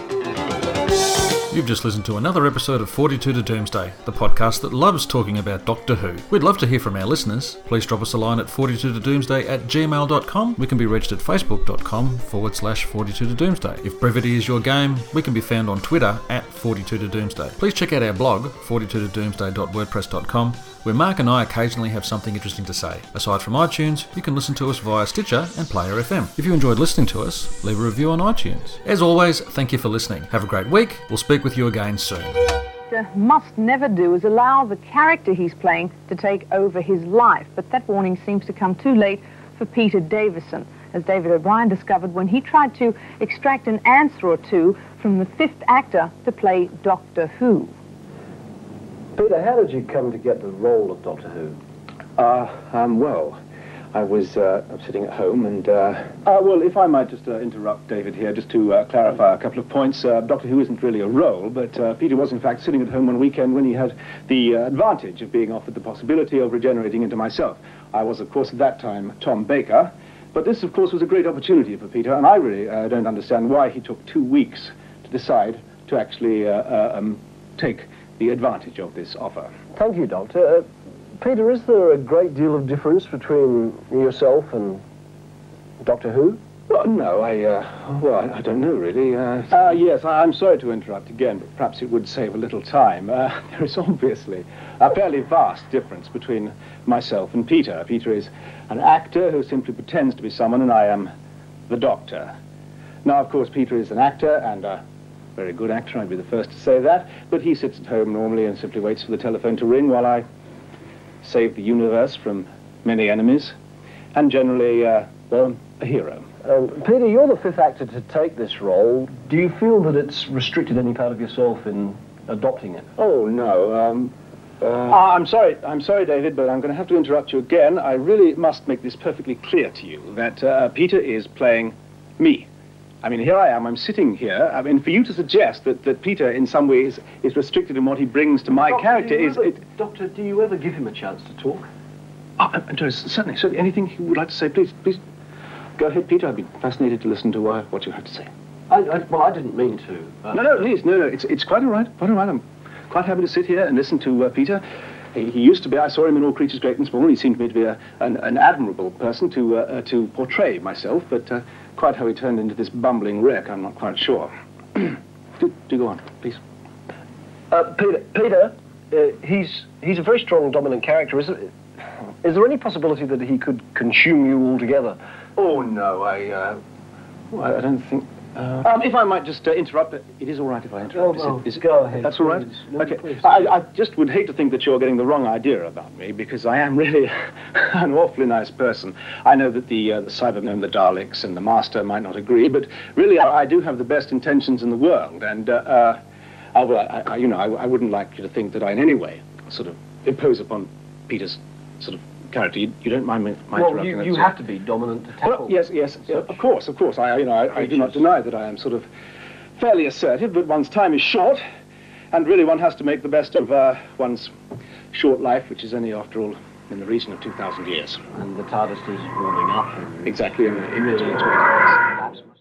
You've just listened to another episode of 42 to Doomsday, the podcast that loves talking about Doctor Who. We'd love to hear from our listeners. Please drop us a line at 42 to doomsday at gmail.com. We can be reached at facebook.com forward slash 42 to doomsday. If brevity is your game, we can be found on Twitter at 42 to doomsday. Please check out our blog, 42 to doomsday.wordpress.com where Mark and I occasionally have something interesting to say. Aside from iTunes, you can listen to us via Stitcher and Player FM. If you enjoyed listening to us, leave a review on iTunes. As always, thank you for listening. Have a great week. We'll speak with you again soon. Must never do is allow the character he's playing to take over his life, but that warning seems to come too late for Peter Davison, as David O'Brien discovered when he tried to extract an answer or two from the fifth actor to play Doctor Who. Peter, how did you come to get the role of Doctor Who? Uh, um, well, I was uh, sitting at home and... Uh, uh, well, if I might just uh, interrupt David here, just to uh, clarify a couple of points. Uh, Doctor Who isn't really a role, but uh, Peter was in fact sitting at home one weekend when he had the advantage of being offered the possibility of regenerating into myself. I was, of course, at that time Tom Baker, but this, of course, was a great opportunity for Peter, and I really don't understand why he took two weeks to decide to actually um, take the advantage of this offer. Thank you, Doctor. Uh, Peter, is there a great deal of difference between yourself and Doctor Who? Well, no, I, uh, well, I, I, don't know, really. Uh, uh, yes, I, am sorry to interrupt again, but perhaps it would save a little time. Uh, there is obviously a fairly vast difference between myself and Peter. Peter is an actor who simply pretends to be someone, and I am the doctor. Now, of course, Peter is an actor and a very good actor, I'd be the first to say that, but he sits at home normally and simply waits for the telephone to ring while I save the universe from many enemies, and generally, uh, well, a hero. Um, Peter, you're the fifth actor to take this role. Do you feel that it's restricted any part of yourself in adopting it? Oh, no. Um, uh... uh, I'm sorry, I'm sorry, David, but I'm going to have to interrupt you again. I really must make this perfectly clear to you that uh, Peter is playing me. I mean, here I am, I'm sitting here. I mean, for you to suggest that, that Peter, in some ways, is restricted in what he brings to my Doctor, character is... Ever, it... Doctor, do you ever give him a chance to talk? Oh, uh, certainly, certainly. Anything you would like to say, please, please. Go ahead, Peter. I'd be fascinated to listen to uh, what you have to say. I, I, well, I didn't mean to. Uh, no, no, please, no, no. It's, it's quite all right, quite all right. I'm quite happy to sit here and listen to uh, Peter. He, he, used to be, I saw him in All Creatures Great and Small. He seemed to me to be a, an, an admirable person to, uh, uh, to portray myself, but Quite how he turned into this bumbling wreck, I'm not quite sure. do, do go on, please. Uh, Peter, Peter uh, he's, he's a very strong, dominant character. Is, it, is there any possibility that he could consume you altogether? Oh, no, I, uh, well, I don't think... Uh, um, if I might just uh, interrupt, it is all right if I interrupt. Oh, is it, is go ahead. That's all right? No, okay. I, I, just would hate to think that you're getting the wrong idea about me, because I am really an awfully nice person. I know that the, uh, the Cybermen, the Daleks, and the Master might not agree, but really I, I do have the best intentions in the world, and, uh, uh, I, well, I, you know, I, I wouldn't like you to think that I in any way sort of impose upon Peter's sort of character. You, you don't mind me my Well, interrupting you, you have to be dominant to tackle. Well, yes, yes, yeah, of course, of course. I, you know, I, I do not deny that I am sort of fairly assertive, but one's time is short, and really one has to make the best of uh, one's short life, which is only, after all, in the region of 2,000 years. And the TARDIS is warming up. And Exactly, in, in Really? 20